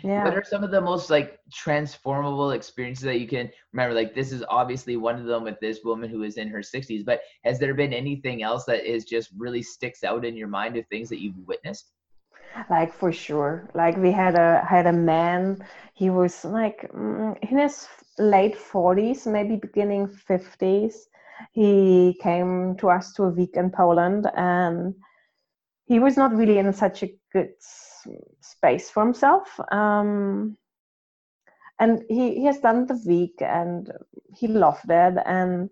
Yeah. What are some of the most like transformable experiences that you can remember? Like this is obviously one of them with this woman who is in her 60s. But has there been anything else that is just really sticks out in your mind of things that you've witnessed? Like for sure. Like we had a had a man. He was like mm, in his late 40s, maybe beginning 50s he came to us to a week in Poland and he was not really in such a good space for himself. Um, and he, he has done the week and he loved it. And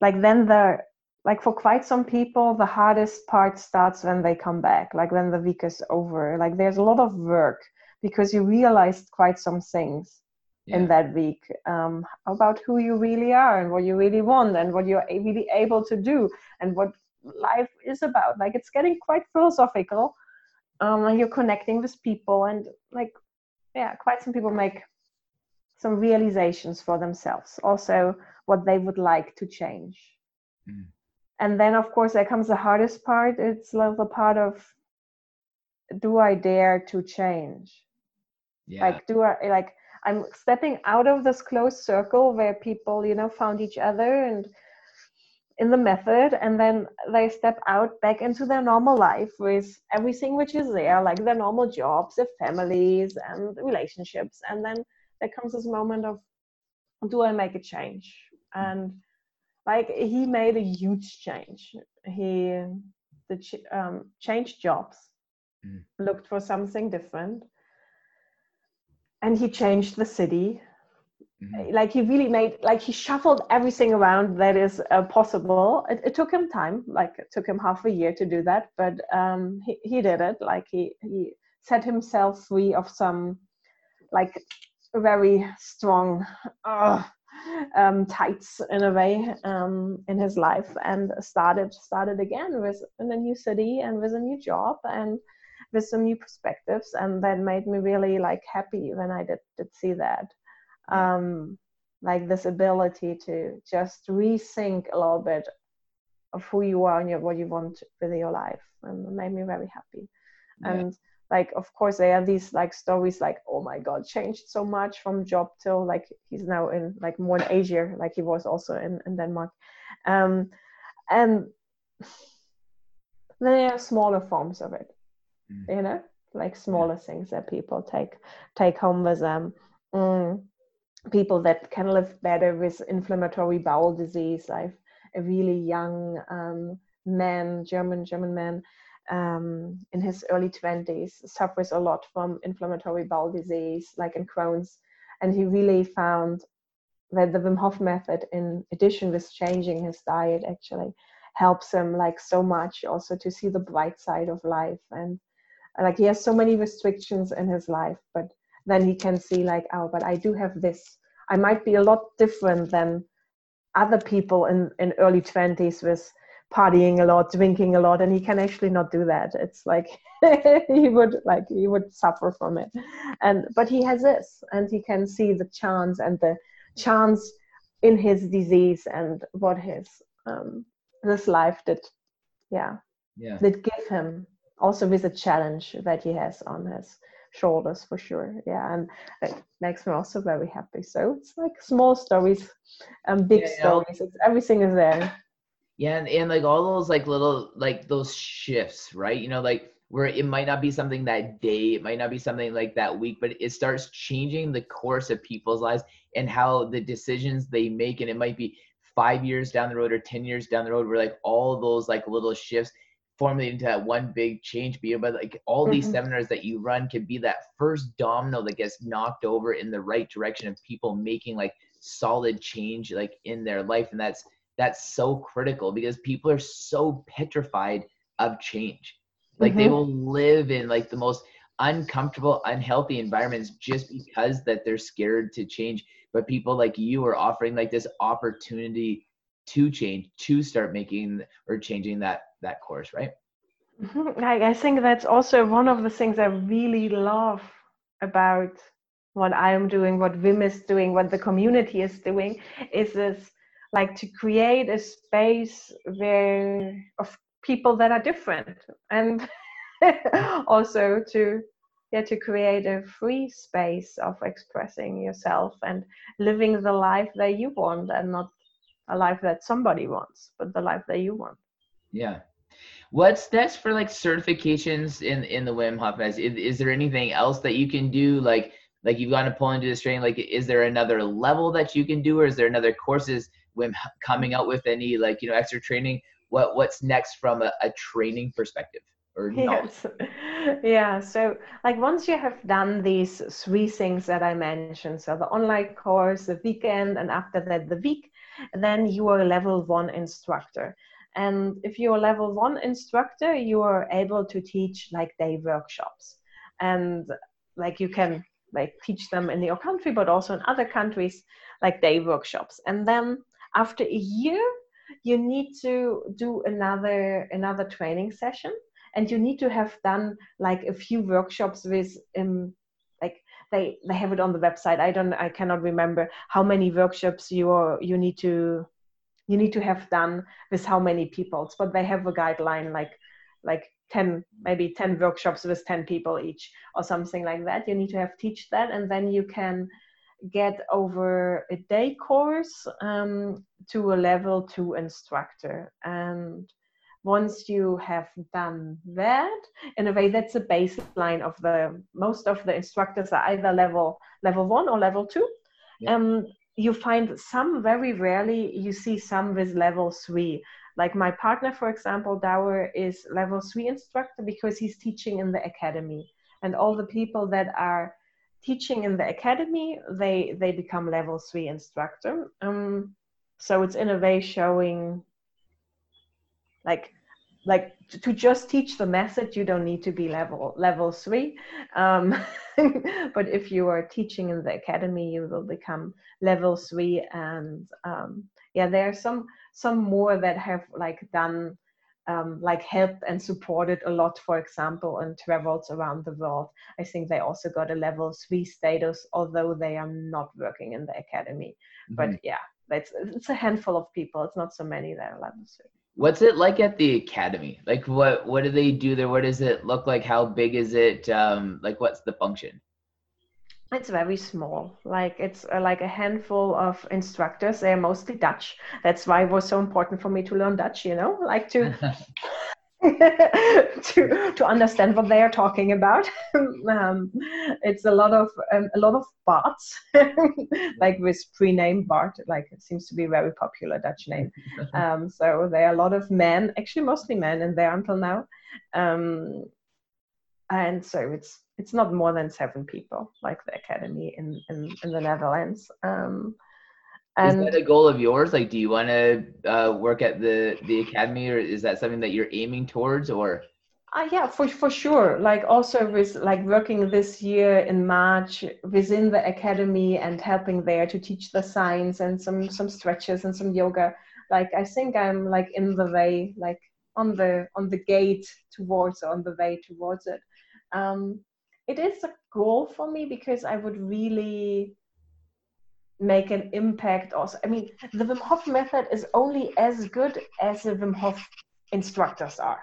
like then the like for quite some people the hardest part starts when they come back like when the week is over like there's a lot of work because you realized quite some things yeah. in that week um, about who you really are and what you really want and what you're really able to do and what life is about. Like it's getting quite philosophical. Um, and you're connecting with people and like yeah, quite some people make some realizations for themselves. Also, what they would like to change. Mm. And then, of course, there comes the hardest part. It's the part of do I dare to change? Yeah. Like, do I like I'm stepping out of this closed circle where people, you know, found each other and in the method and then they step out back into their normal life with everything which is there like their normal jobs their families and relationships. And then there comes this moment of do i make a change? And like he made a huge change. He the um, changed jobs. Mm. looked for something different and he changed the city. Mm-hmm. like he really made like he shuffled everything around that is uh, possible. It, it, took him time like it took him half a year to do that but um, he, he did it. Like he he set himself free of some like very strong uh, um, tights in a way um, in his life and started started again with in a new city and with a new job and with some new perspectives and that made me really like happy when i did, did see that um, like this ability to just rethink a little bit of who you are and your, what you want with your life and it made me very happy yeah. and like of course there are these like stories like oh my god changed so much from job till like he's now in like more in asia like he was also in, in denmark um and there are smaller forms of it. You know like smaller things that people take take home with them. Mm. people that can live better with inflammatory bowel disease i've a really young um, man german german man um, in his early 20s suffers a lot from inflammatory bowel disease like in crohn's. And he really found that the wim hof method in addition with changing his diet actually helps him like so much also to see the bright side of life and like he has so many restrictions in his life but then he can see like oh but i do have this. I might be a lot different than other people in in early 20s with partying a lot drinking a lot and he can actually not do that. It's like <laughs> he would like he would suffer from it. And but he has this and he can see the chance and the chance in his disease and what his um this life did yeah yeah. did give him also with a challenge that he has on his shoulders for sure. Yeah and it makes me also very happy. So it's like small stories and big yeah, stories. It's, everything is there. Yeah and, and like all those like little like those shifts right? You know like where it might not be something that day it might not be something like that week but it starts changing the course of people's lives and how the decisions they make. And it might be five years down the road or 10 years down the road where like all those like little shifts formulate into that one big change be but like all these mm-hmm. seminars that you run can be that first domino that gets knocked over in the right direction of people making like solid change like in their life and that's that's so critical because people are so petrified of change like mm-hmm. they will live in like the most uncomfortable unhealthy environments just because that they're scared to change but people like you are offering like this opportunity to change to start making or changing that that course right mm-hmm. I, I think that's also one of the things i really love about what i am doing what Wim is doing what the community is doing is this like to create a space where of people that are different and <laughs> also to yeah to create a free space of expressing yourself and living the life that you want and not a life that somebody wants, but the life that you want. Yeah. What's next for like certifications in in the Wim Hof Is, is there anything else that you can do? Like like you've gone to pull into this training. Like, is there another level that you can do, or is there another courses Wim coming out with any like you know extra training? What what's next from a, a training perspective? Or <laughs> yes. yeah so like once you have done these three things that i mentioned so the online course the weekend and after that the week then you are a level one instructor. And if you're a level one instructor, you are able to teach like day workshops. And like you can like teach them in your country, but also in other countries, like day workshops. And then after a year, you need to do another another training session and you need to have done like a few workshops with um, like they they have it on the website i don't i cannot remember how many workshops you are you need to you need to have done with how many people. But they have a guideline like like 10 maybe 10 workshops with 10 people each or something like that. You need to have teach that and then you can get over a day course um, to a level two instructor. And once you have done that in a way that's a baseline of the most of the instructors are either level level one or level two. Yeah. um, you find some very rarely you see some with level three. Like my partner for example Douwe is level three instructor because he's teaching in the academy. And all the people that are teaching in the academy they they become level three instructor. Um, so it's in a way showing like like to just teach the message you don't need to be level level three. Um, <laughs> but if you are teaching in the academy you will become level three and um, yeah there are some some more that have like done um, like helped and supported a lot for example and traveled around the world. I think they also got a level three status although they are not working in the academy. Mm-hmm. but yeah it's, it's a handful of people. It's not so many that are level three What's it like at the academy? Like what what do they do there? What does it look like? How big is it? Um, like what's the function? It's very small. Like it's uh, like a handful of instructors. They're mostly Dutch. That's why it was so important for me to learn Dutch. You know, like to <laughs> <laughs> to to understand what they are talking about. <laughs> um, it's a lot of um, a lot of Barts, <laughs> like with pre-name Bart. Like it seems to be a very popular Dutch name. Um, so there are a lot of men, actually mostly men, in there until now. Um, and so it's it's not more than seven people, like the academy in in, in the Netherlands. And is that a goal of yours? Like, do you want to uh, work at the the academy, or is that something that you're aiming towards, or? Uh, yeah, for for sure. Like also with like working this year in March within the academy and helping there to teach the science and some some stretches and some yoga. Like I think I'm like in the way, like on the on the gate towards on the way towards it. Um, it is a goal for me because I would really make an impact also. I mean the wim hof method is only as good as the wim hof instructors are.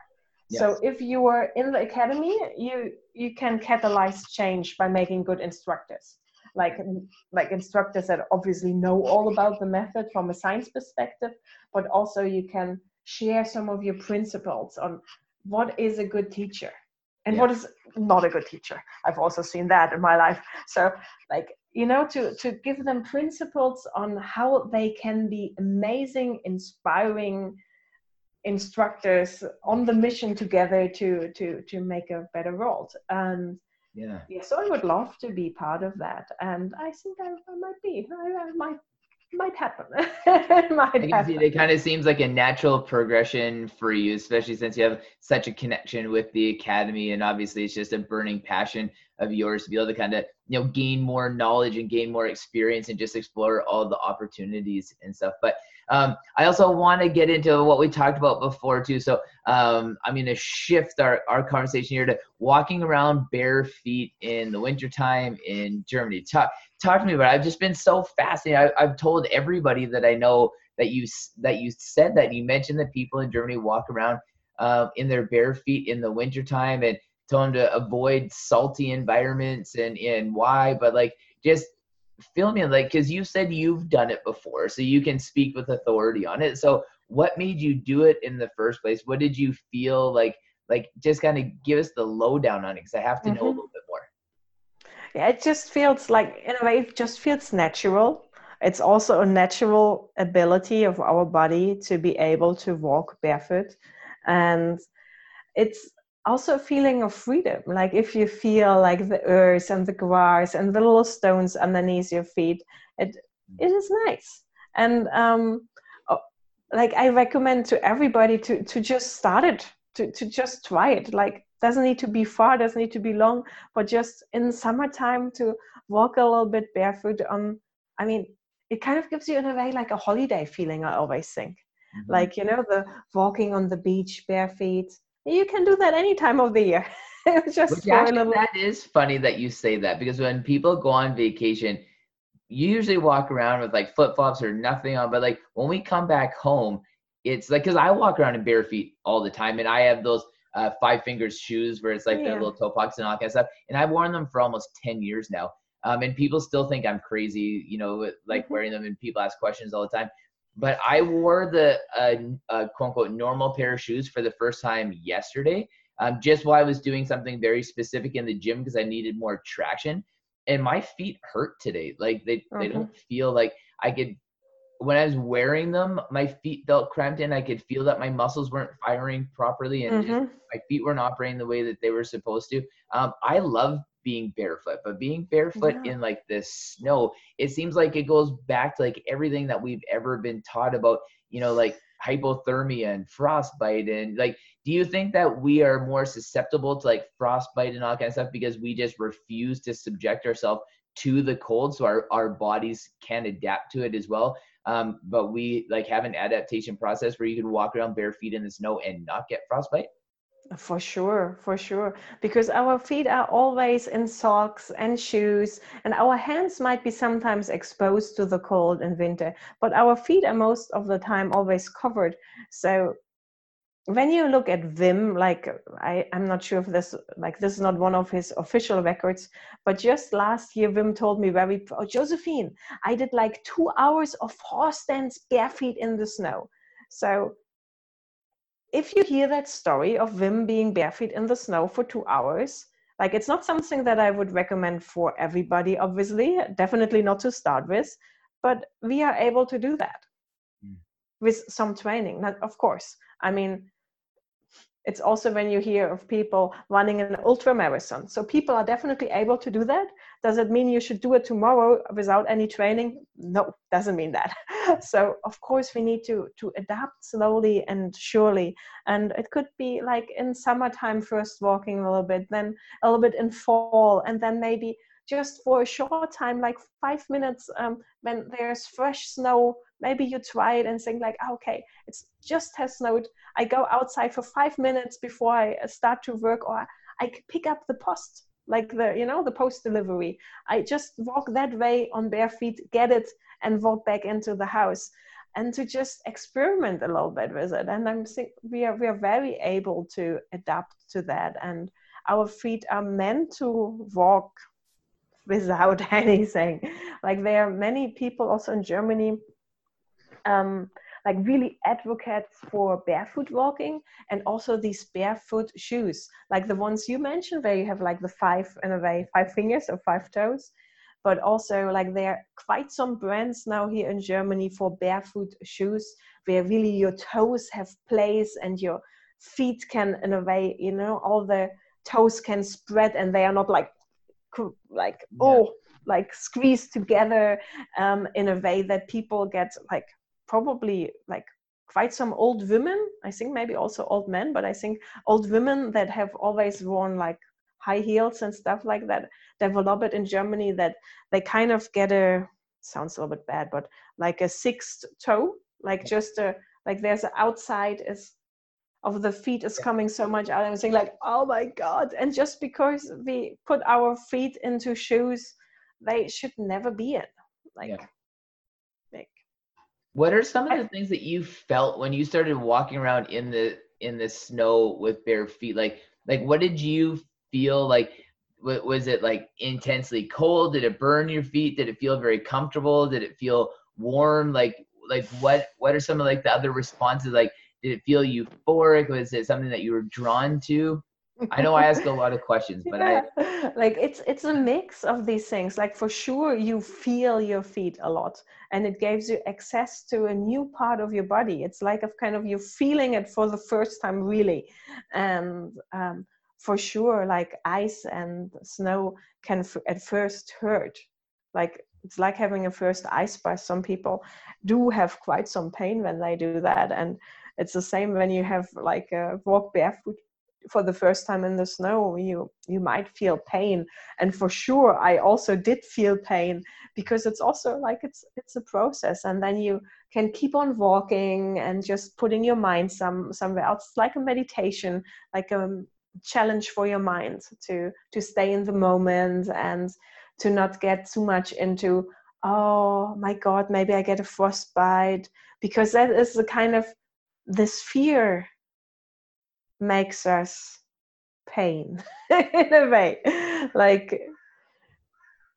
Yes. so if you are in the academy you you can catalyze change by making good instructors. Like like instructors that obviously know all about the method from a science perspective but also you can share some of your principles on what is a good teacher and yeah. what is not a good teacher. I've also seen that in my life. So like you know to to give them principles on how they can be amazing inspiring instructors on the mission together to to to make a better world. And yeah. yeah so i would love to be part of that. And i think i, I might be. I, I might might happen. <laughs> might happen. See, it kind of seems like a natural progression for you, especially since you have such a connection with the academy, and obviously it's just a burning passion of yours to be able to kind of you know gain more knowledge and gain more experience and just explore all the opportunities and stuff. But um, I also want to get into what we talked about before too. So um, I'm going to shift our, our conversation here to walking around bare feet in the wintertime in Germany. Talk, talk to me about it. I've just been so fascinated. I, have told everybody that I know that you that you said that you mentioned that people in Germany walk around uh, in their bare feet in the wintertime and tell them to avoid salty environments and and why. But like just fill me in, like because you said you've done it before, so you can speak with authority on it. So what made you do it in the first place? What did you feel like? Like just kind of give us the lowdown on it because I have to mm-hmm. know a mm-hmm. little bit more. Yeah, it just feels like in a way it just feels natural. It's also a natural ability of our body to be able to walk barefoot, and it's also a feeling of freedom. Like if you feel like the earth and the grass and the little stones underneath your feet it it is nice. And um oh, like i recommend to everybody to to just start it to to just try it. Like doesn't need to be far doesn't need to be long but just in summertime to walk a little bit barefoot on i mean it kind of gives you in a way like a holiday feeling i always think. Mm-hmm. like you know the walking on the beach bare feet you can do that any time of the year. <laughs> It's just actually, little... that is funny that you say that because when people go on vacation, you usually walk around with like flip flops or nothing on. But like when we come back home, it's like because I walk around in bare feet all the time, and I have those uh, five fingers shoes where it's like yeah. the little toe pockets and all that kind of stuff. And I've worn them for almost ten years now. Um, and people still think I'm crazy, you know, like mm-hmm. wearing them, and people ask questions all the time. But I wore the uh, uh, quote unquote normal pair of shoes for the first time yesterday, um, just while I was doing something very specific in the gym because I needed more traction. And my feet hurt today. Like they, they mm-hmm. don't feel like I could when I was wearing them, my feet felt cramped and I could feel that my muscles weren't firing properly and mm-hmm. my feet weren't operating the way that they were supposed to. Um, I love being barefoot, but being barefoot yeah. in like this snow, it seems like it goes back to like everything that we've ever been taught about, you know, like hypothermia and frostbite and like do you think that we are more susceptible to like frostbite and all kind of stuff because we just refuse to subject ourselves to the cold so our, our bodies can adapt to it as well um, but we like have an adaptation process where you can walk around bare feet in the snow and not get frostbite for sure, for sure. Because our feet are always in socks and shoes, and our hands might be sometimes exposed to the cold in winter, but our feet are most of the time always covered. So when you look at Wim, like I, I'm not sure if this like this is not one of his official records, but just last year Wim told me very oh, Josephine, I did like two hours of horse stance bare feet in the snow. So if you hear that story of Wim being barefoot in the snow for two hours, like it's not something that I would recommend for everybody, obviously, definitely not to start with, but we are able to do that mm. with some training. Not, of course, I mean, it's also when you hear of people running an ultra marathon. So people are definitely able to do that. Does it mean you should do it tomorrow without any training? No, doesn't mean that. <laughs> so of course we need to to adapt slowly and surely. And it could be like in summertime first walking a little bit, then a little bit in fall, and then maybe just for a short time, like five minutes, um, when there's fresh snow, maybe you try it and think like, ah, okay, it's just test snowed. I go outside for five minutes before I uh, start to work, or I pick up the post, like the you know the post delivery. I just walk that way on bare feet, get it, and walk back into the house. And to just experiment a little bit with it, and I'm think we are we are very able to adapt to that, and our feet are meant to walk <laughs> without <laughs> anything. Like there are many people also in Germany, um, like really advocates for barefoot walking and also these barefoot shoes, like the ones you mentioned, where you have like the five in a way five fingers or five toes. But also like there are quite some brands now here in Germany for barefoot shoes where really your toes have place and your feet can in a way, you know, all the toes can spread and they are not like like yeah. oh like squeezed together um, in a way that people get like probably like quite some old women i think maybe also old men but i think old women that have always worn like high heels and stuff like that develop it in germany that they kind of get a sounds a little bit bad but like a sixth toe like just a like there's an outside is of the feet is coming so much out. I'm saying like, oh my god! And just because we put our feet into shoes, they should never be in. Like, yeah. What are some of the things that you felt when you started walking around in the in the snow with bare feet? Like, like what did you feel like? Was it like intensely cold? Did it burn your feet? Did it feel very comfortable? Did it feel warm? Like, like what? What are some of like the other responses? Like, did it feel euphoric? Was it something that you were drawn to? I know I ask a lot of questions, but <laughs> yeah. I like it's it's a mix of these things. Like for sure you feel your feet a lot and it gives you access to a new part of your body. It's like of kind of you feeling it for the first time really. And um, for sure like ice and snow can f- at first hurt. Like it's like having a first ice bath. Some people do have quite some pain when they do that and it's the same when you have like a walk barefoot for the first time in the snow you you might feel pain. And for sure i also did feel pain because it's also like it's it's a process. And then you can keep on walking and just putting your mind some somewhere else. It's like a meditation like a challenge for your mind to to stay in the moment and to not get too much into oh my god maybe i get a frostbite. Because that is the kind of this fear makes us pain <laughs> in a way. Like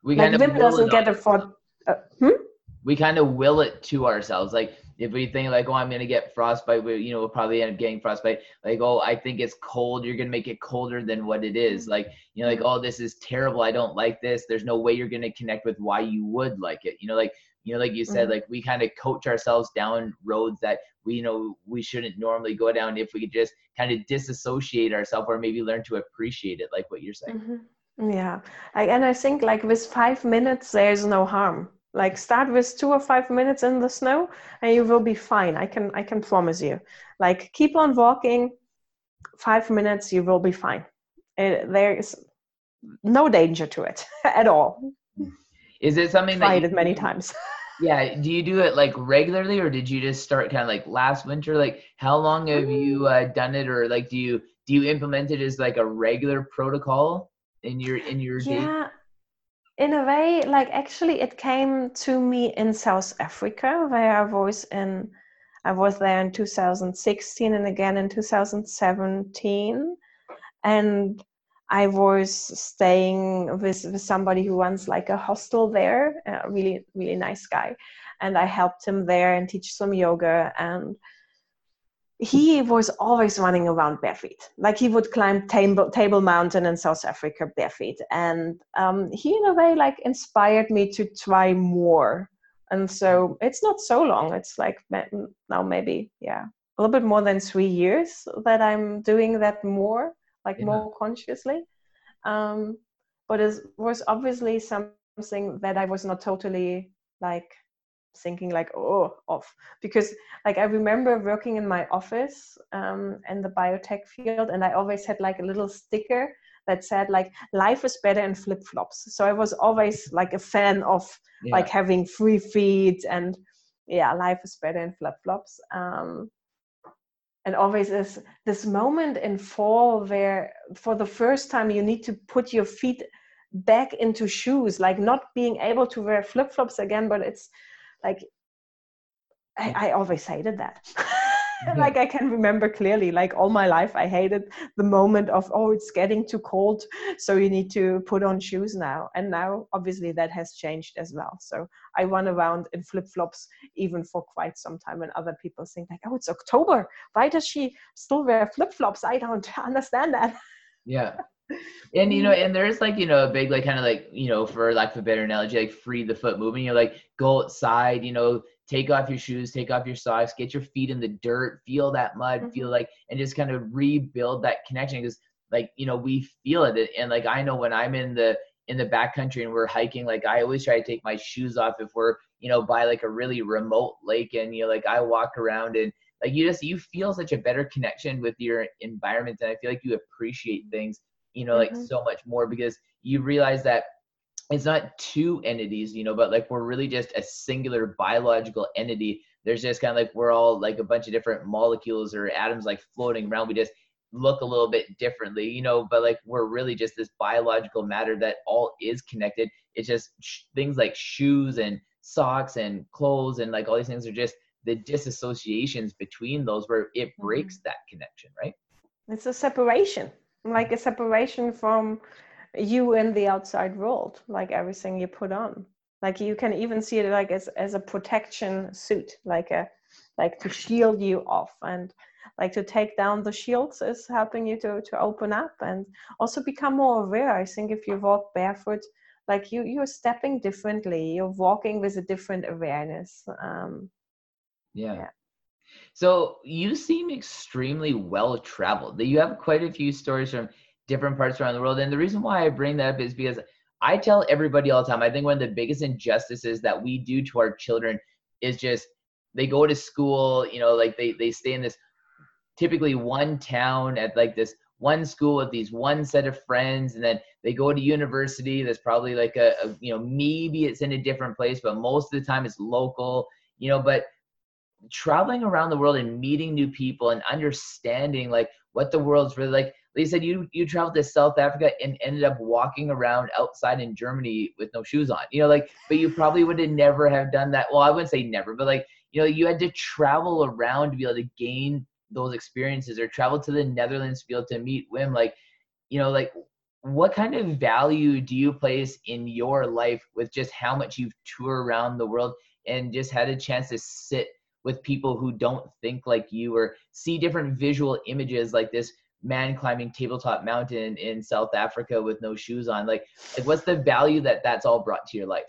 we kind like of doesn't get a for uh, hmm? we kind of will it to ourselves. Like if we think like oh i'm gonna get frostbite we you know we'll probably end up getting frostbite. Like oh i think it's cold. You're gonna make it colder than what it is. Like you know like oh this is terrible. I don't like this. There's no way you're gonna connect with why you would like it. You know like you know like you said mm-hmm. like we kind of coach ourselves down roads that we you know we shouldn't normally go down if we could just kind of disassociate ourselves or maybe learn to appreciate it like what you're saying. Mm-hmm. yeah. I, and i think like with five minutes there's no harm. Like start with two or five minutes in the snow and you will be fine. I can i can promise you. Like keep on walking five minutes you will be fine. It, there is no danger to it <laughs> at all. Is it something tried that you, it many times <laughs> yeah do you do it like regularly or did you just start kind of like last winter like how long have you mm. uh, done it or like do you do you implement it as like a regular protocol in your in your yeah day? in a way like actually it came to me in south africa where i was in I was there in 2016 and again in 2017. And I was staying with, with somebody who runs like a hostel there, a really, really nice guy. And I helped him there and teach some yoga. And he was always running around barefoot. Like he would climb Table, Table Mountain in South Africa barefoot. And um, he, in a way, like inspired me to try more. And so it's not so long. It's like now maybe, yeah, a little bit more than three years that I'm doing that more like yeah. more consciously. Um, but it was obviously something that I was not totally like thinking like oh off because like i remember working in my office um, in the biotech field and i always had like a little sticker that said like life is better in flip-flops so i was always like a fan of yeah. like having free feet and yeah life is better in flip-flops um, and always is this moment in fall where for the first time you need to put your feet back into shoes like not being able to wear flip-flops again but it's like i, I always hated that <laughs> <laughs> like I can remember clearly, like all my life, I hated the moment of, oh, it's getting too cold. So you need to put on shoes now. And now, obviously, that has changed as well. So I run around in flip flops even for quite some time. And other people think, like, oh, it's October. Why does she still wear flip flops? I don't <laughs> understand that. Yeah. <laughs> And you know, mm. and there's like you know a big like kind of like you know for lack of a better analogy, like free the foot movement. You know, like go outside. You know, take off your shoes, take off your socks, get your feet in the dirt, feel that mud, mm-hmm. feel like, and just kind of rebuild that connection. Because like, you know, we feel it. And like, I know when I'm in the, in the backcountry and we're hiking, like I always try to take my shoes off if we're, you know, by like a really remote lake and you know, like I walk around and like you just, you feel such a better connection with your environment. And I feel like you appreciate things, you know, mm-hmm. like so much more because you realize that it's not two entities, you know, but like we're really just a singular biological entity. There's just kind of like we're all like a bunch of different molecules or atoms like floating around. We just look a little bit differently, you know, but like we're really just this biological matter that all is connected. It's just sh- things like shoes and socks and clothes and like all these things are just the disassociations between those where it mm-hmm. breaks that connection, right? It's a separation, like a separation from you in the outside world like everything you put on like you can even see it like as, as a protection suit like a like to shield you off and like to take down the shields is helping you to to open up and also become more aware i think if you walk barefoot like you you're stepping differently you're walking with a different awareness um yeah. yeah. So you seem extremely well traveled. You have quite a few stories from different parts around the world. And the reason why I bring that up is because I tell everybody all the time, I think one of the biggest injustices that we do to our children is just they go to school, you know, like they, they stay in this typically one town at like this one school with these one set of friends and then they go to university that's probably like a, a, you know maybe it's in a different place but most of the time it's local you know but traveling around the world and meeting new people and understanding like what the world's really like they said you you traveled to South Africa and ended up walking around outside in Germany with no shoes on. You know, like, but you probably would have never have done that. Well, I wouldn't say never, but like, you know, you had to travel around to be able to gain those experiences or travel to the Netherlands to be able to meet Wim. Like, you know, like what kind of value do you place in your life with just how much you've toured around the world and just had a chance to sit with people who don't think like you or see different visual images like this man climbing tabletop mountain in South Africa with no shoes on? Like, like what's the value that that's all brought to your life?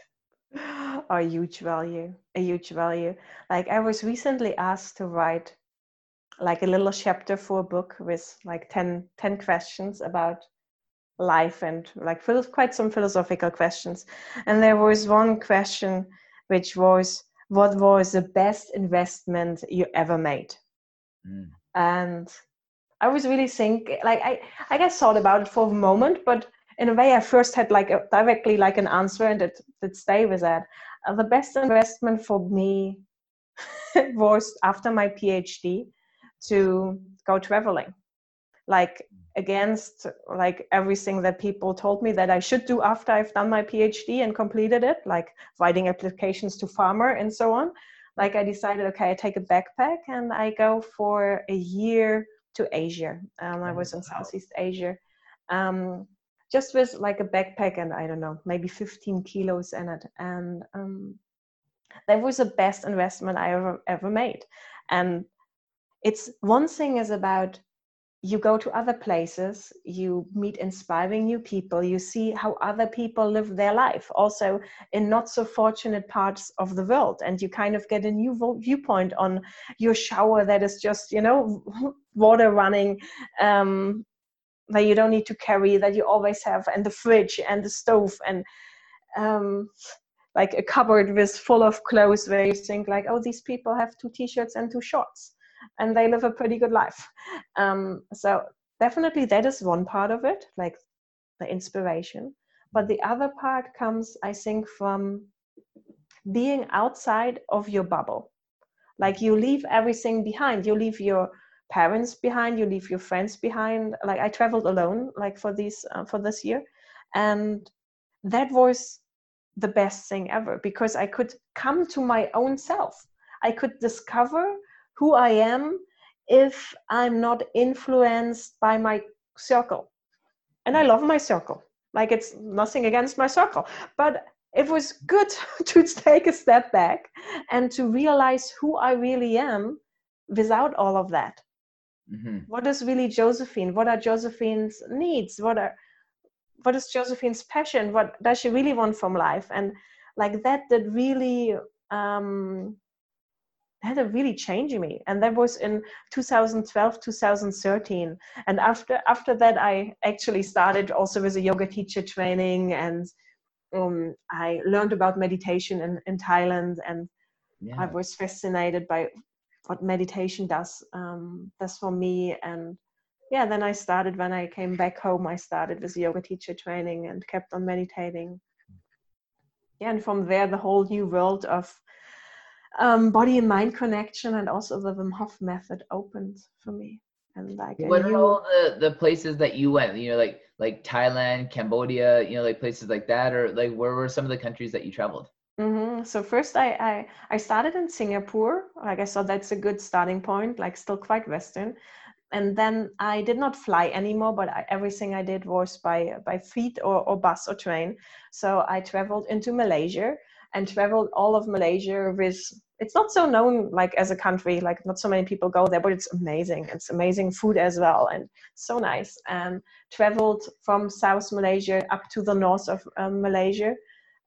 <sighs> A huge value, a huge value. Like I was recently asked to write like a little chapter for a book with like 10, 10 questions about life and like quite some philosophical questions. And there was one question which was, what was the best investment you ever made? Mm. And I was really think like I I guess thought about it for a moment, but in a way I first had like a, directly like an answer and it did stay with that. Uh, the best investment for me <laughs> was after my PhD to go traveling, like against like everything that people told me that I should do after I've done my PhD and completed it, like writing applications to pharma and so on. like I decided, okay, I take a backpack and I go for a year to Asia. Um, I was in Southeast Asia, um, just with like a backpack and I don't know, maybe 15 kilos in it, and um, that was the best investment I ever ever made. And it's one thing is about you go to other places, you meet inspiring new people, you see how other people live their life, also in not so fortunate parts of the world. And you kind of get a new viewpoint on your shower that is just, you know, <laughs> water running, um, that you don't need to carry, that you always have, and the fridge and the stove and um, like a cupboard with full of clothes where you think like, oh, these people have two t-shirts and two shorts and they live a pretty good life. Um, so definitely that is one part of it, like the inspiration. But the other part comes, I think, from being outside of your bubble. Like you leave everything behind. You leave your parents behind. You leave your friends behind. Like I traveled alone, like for this uh, for this year, and that was the best thing ever because I could come to my own self. I could discover who I am if I'm not influenced by my circle. And I love my circle. Like it's nothing against my circle, but it was good <laughs> to take a step back and to realize who I really am without all of that. Mm-hmm. What is really Josephine? What are Josephine's needs? What are what is Josephine's passion? What does she really want from life? And like that, that really um, had a really changed me. And that was in 2012 2013 and after after that i actually started also with a yoga teacher training and um, i learned about meditation in, in thailand. And yeah. i was fascinated by what meditation does um, does for me. And yeah then i started when i came back home i started with yoga teacher training and kept on meditating. Yeah and from there the whole new world of um, body and mind connection and also the Wim Hof method opened for me. And like, what are all the the places that you went? You know, like like Thailand, Cambodia, you know, like places like that, or like where were some of the countries that you traveled? Mm-hmm. So first, I, I I started in Singapore. Like I saw that's a good starting point. Like still quite Western, and then I did not fly anymore. But I, everything I did was by by feet or, or bus or train. So I traveled into Malaysia and traveled all of Malaysia with it's not so known like as a country like not so many people go there but it's amazing. It's amazing food as well and so nice. And traveled from south malaysia up to the north of um, malaysia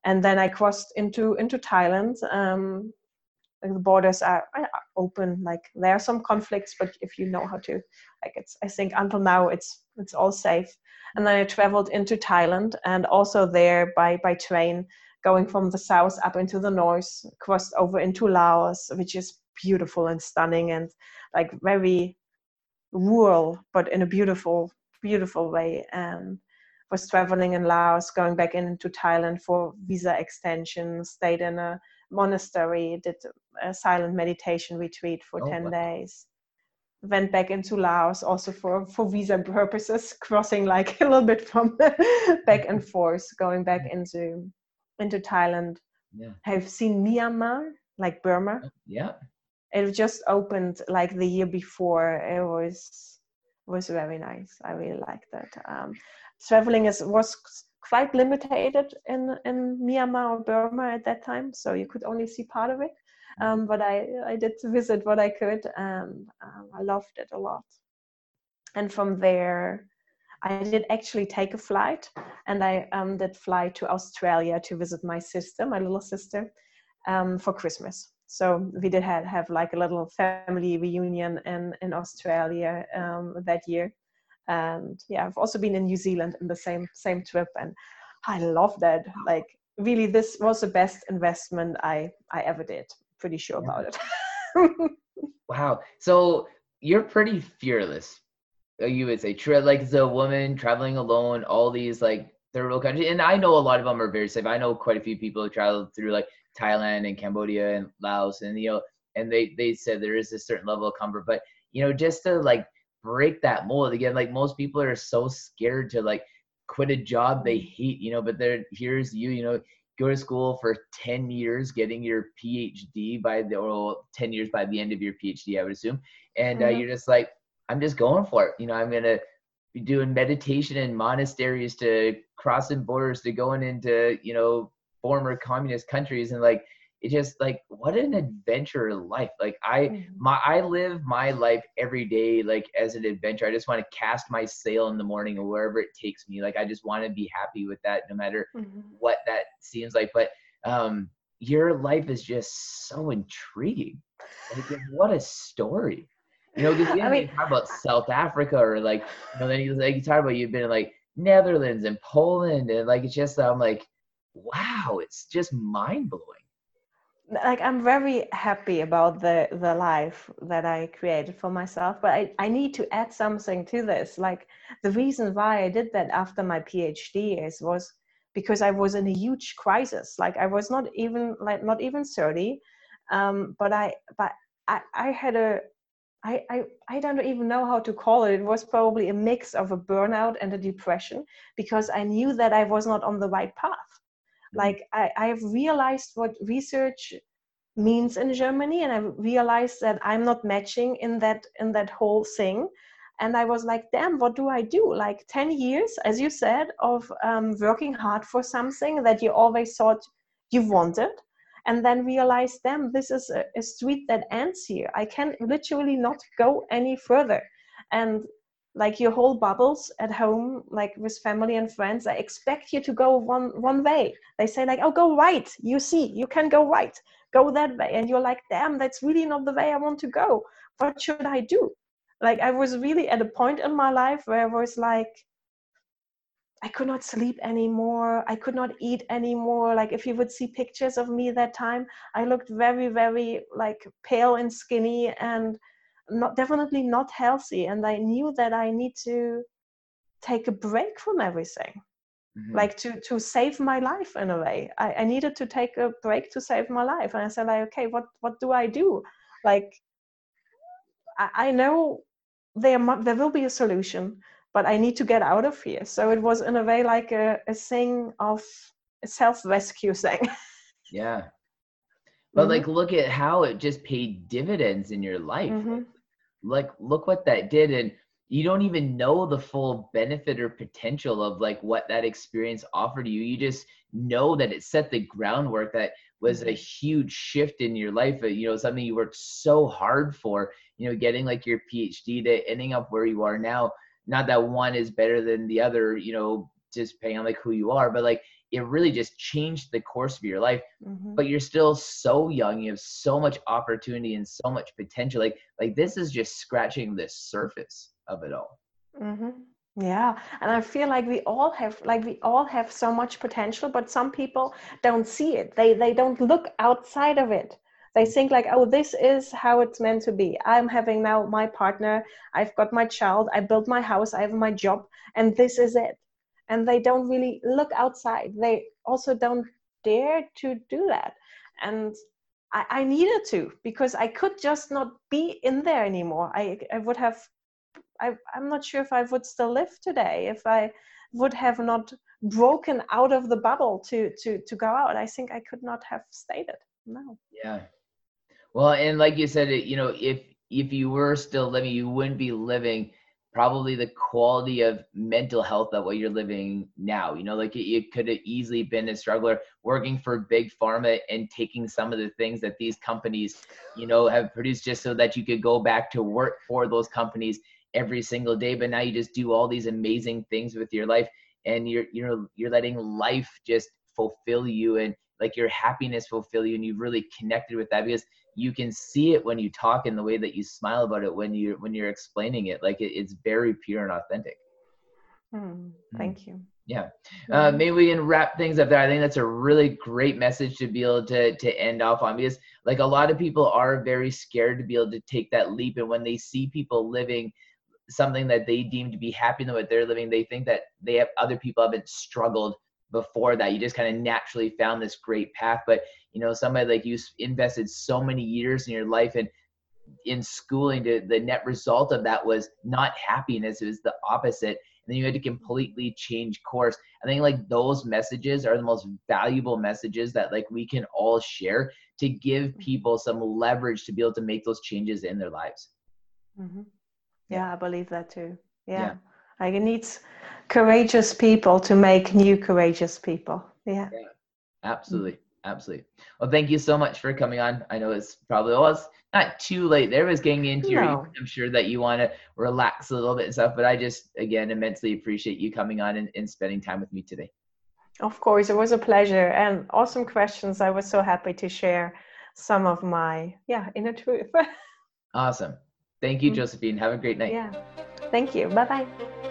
and then i crossed into into thailand um, the borders are, are open like there are some conflicts but if you know how to like it's i think until now it's it's all safe. And then i traveled into thailand and also there by by train going from the south up into the north, crossed over into Laos, which is beautiful and stunning and like very rural, but in a beautiful, beautiful way. And was traveling in Laos, going back into Thailand for visa extension, stayed in a monastery, did a silent meditation retreat for oh, 10 wow. days. Went back into Laos also for, for visa purposes, <laughs> crossing like <laughs> a little bit from <laughs> back and forth, going back mm. into into Thailand. Yeah. Have seen Myanmar, like Burma. Oh, yeah. It just opened like the year before. It was was very nice. I really liked that. Um, traveling is was quite limited in in Myanmar or Burma at that time, so you could only see part of it. Mm-hmm. Um, but I I did visit what I could, and um, I loved it a lot. And from there, I did actually take a flight and I um, did fly to Australia to visit my sister, my little sister, um, for Christmas. So we did have, have like a little family reunion in, in Australia um, that year. And yeah, I've also been in New Zealand in the same same trip and I love that. Like really this was the best investment I I ever did. Pretty sure about it. <laughs> wow. So you're pretty fearless you would say tra- like as a woman traveling alone all these like third world countries and i know a lot of them are very safe i know quite a few people who traveled through like thailand and cambodia and laos and you know and they they said there is a certain level of comfort but you know just to like break that mold again like most people are so scared to like quit a job they hate you know but there here's you you know go to school for 10 years getting your phd by the or 10 years by the end of your phd i would assume and uh, mm-hmm. uh, you're just like i'm just going for it. You know i'm gonna be doing meditation in monasteries to crossing borders to going into you know former communist countries. And like it just like what an adventure life. Like i mm-hmm. my i live my life every day like as an adventure. I just want to cast my sail in the morning or wherever it takes me. Like i just want to be happy with that no matter mm-hmm. what that seems like. But um your life is just so intriguing. Like what a story you know because <laughs> I mean, talk about south africa or like you know then you like you talk about you've been in like netherlands and poland and like it's just i'm like wow it's just mind-blowing. Like i'm very happy about the the life that i created for myself but I, I need to add something to this. Like the reason why i did that after my phd is was because i was in a huge crisis. Like i was not even like not even 30 um, but i but i i had a I, I, I don't even know how to call it. It was probably a mix of a burnout and a depression because I knew that I was not on the right path. Like I, i've realized what research means in germany and i realized that i'm not matching in that in that whole thing. And i was like damn what do i do? Like 10 years as you said of um, working hard for something that you always thought you wanted and then realize damn this is a, a street that ends here. I can literally not go any further. And like your whole bubbles at home like with family and friends i expect you to go one one way. They say like oh go right. You see you can go right. Go that way. And you're like damn that's really not the way i want to go. What should i do? Like i was really at a point in my life where i was like i could not sleep anymore. I could not eat anymore. Like if you would see pictures of me that time i looked very very like pale and skinny and not definitely not healthy. And i knew that i need to take a break from everything mm-hmm. like to to save my life in a way. I, I needed to take a break to save my life. And i said like okay what what do i do? Like i, I know there there will be a solution but i need to get out of here. So it was in a way like a, a thing of a self-rescue thing. <laughs> Yeah. But mm-hmm. like look at how it just paid dividends in your life. Mm-hmm. Like look what that did and you don't even know the full benefit or potential of like what that experience offered you. You just know that it set the groundwork that was a mm-hmm. huge shift in your life uh, you know something you worked so hard for you know getting like your phd to ending up where you are now not that one is better than the other you know just depending on like who you are but like it really just changed the course of your life mm-hmm. but you're still so young you have so much opportunity and so much potential like like this is just scratching the surface of it all mm-hmm. yeah and i feel like we all have like we all have so much potential but some people don't see it they they don't look outside of it they think like oh this is how it's meant to be. I'm having now my partner. I've got my child. I built my house. I have my job. And this is it. And they don't really look outside. They also don't dare to do that. And I, I, needed to because i could just not be in there anymore. I, I would have I, i'm not sure if i would still live today if i would have not broken out of the bubble to to to go out. I think i could not have stayed it. No. Yeah well and like you said you know if if you were still living you wouldn't be living probably the quality of mental health that what you're living now. You know, like it, it could have easily been a struggler working for big pharma and taking some of the things that these companies, you know, have produced just so that you could go back to work for those companies every single day. But now you just do all these amazing things with your life and you're you know, you're letting life just fulfill you and like your happiness fulfill you and you've really connected with that because you can see it when you talk in the way that you smile about it when you when you're explaining it. Like it, it's very pure and authentic. Mm, thank you. Yeah. Uh, maybe we can wrap things up there. I think that's a really great message to be able to to end off on because like a lot of people are very scared to be able to take that leap and when they see people living something that they deem to be happy in what they're living they think that they have other people haven't struggled before that you just kind of naturally found this great path. But you know somebody like you invested so many years in your life and in schooling to the net result of that was not happiness it was the opposite. And then you had to completely change course. I think like those messages are the most valuable messages that like we can all share to give mm-hmm. people some leverage to be able to make those changes in their lives. Mm-hmm. yeah i believe that too. Yeah, yeah. Like it needs courageous people to make new courageous people. Yeah, yeah. Absolutely. Absolutely. Well thank you so much for coming on. I know it's probably was not too late. There was getting into no. your i'm sure that you want to relax a little bit and stuff but i just again immensely appreciate you coming on and, and spending time with me today. Of course it was a pleasure. And awesome questions. I was so happy to share some of my yeah inner truth. <laughs> Awesome. Thank you mm. josephine. Have a great night. Yeah. Thank you. Bye bye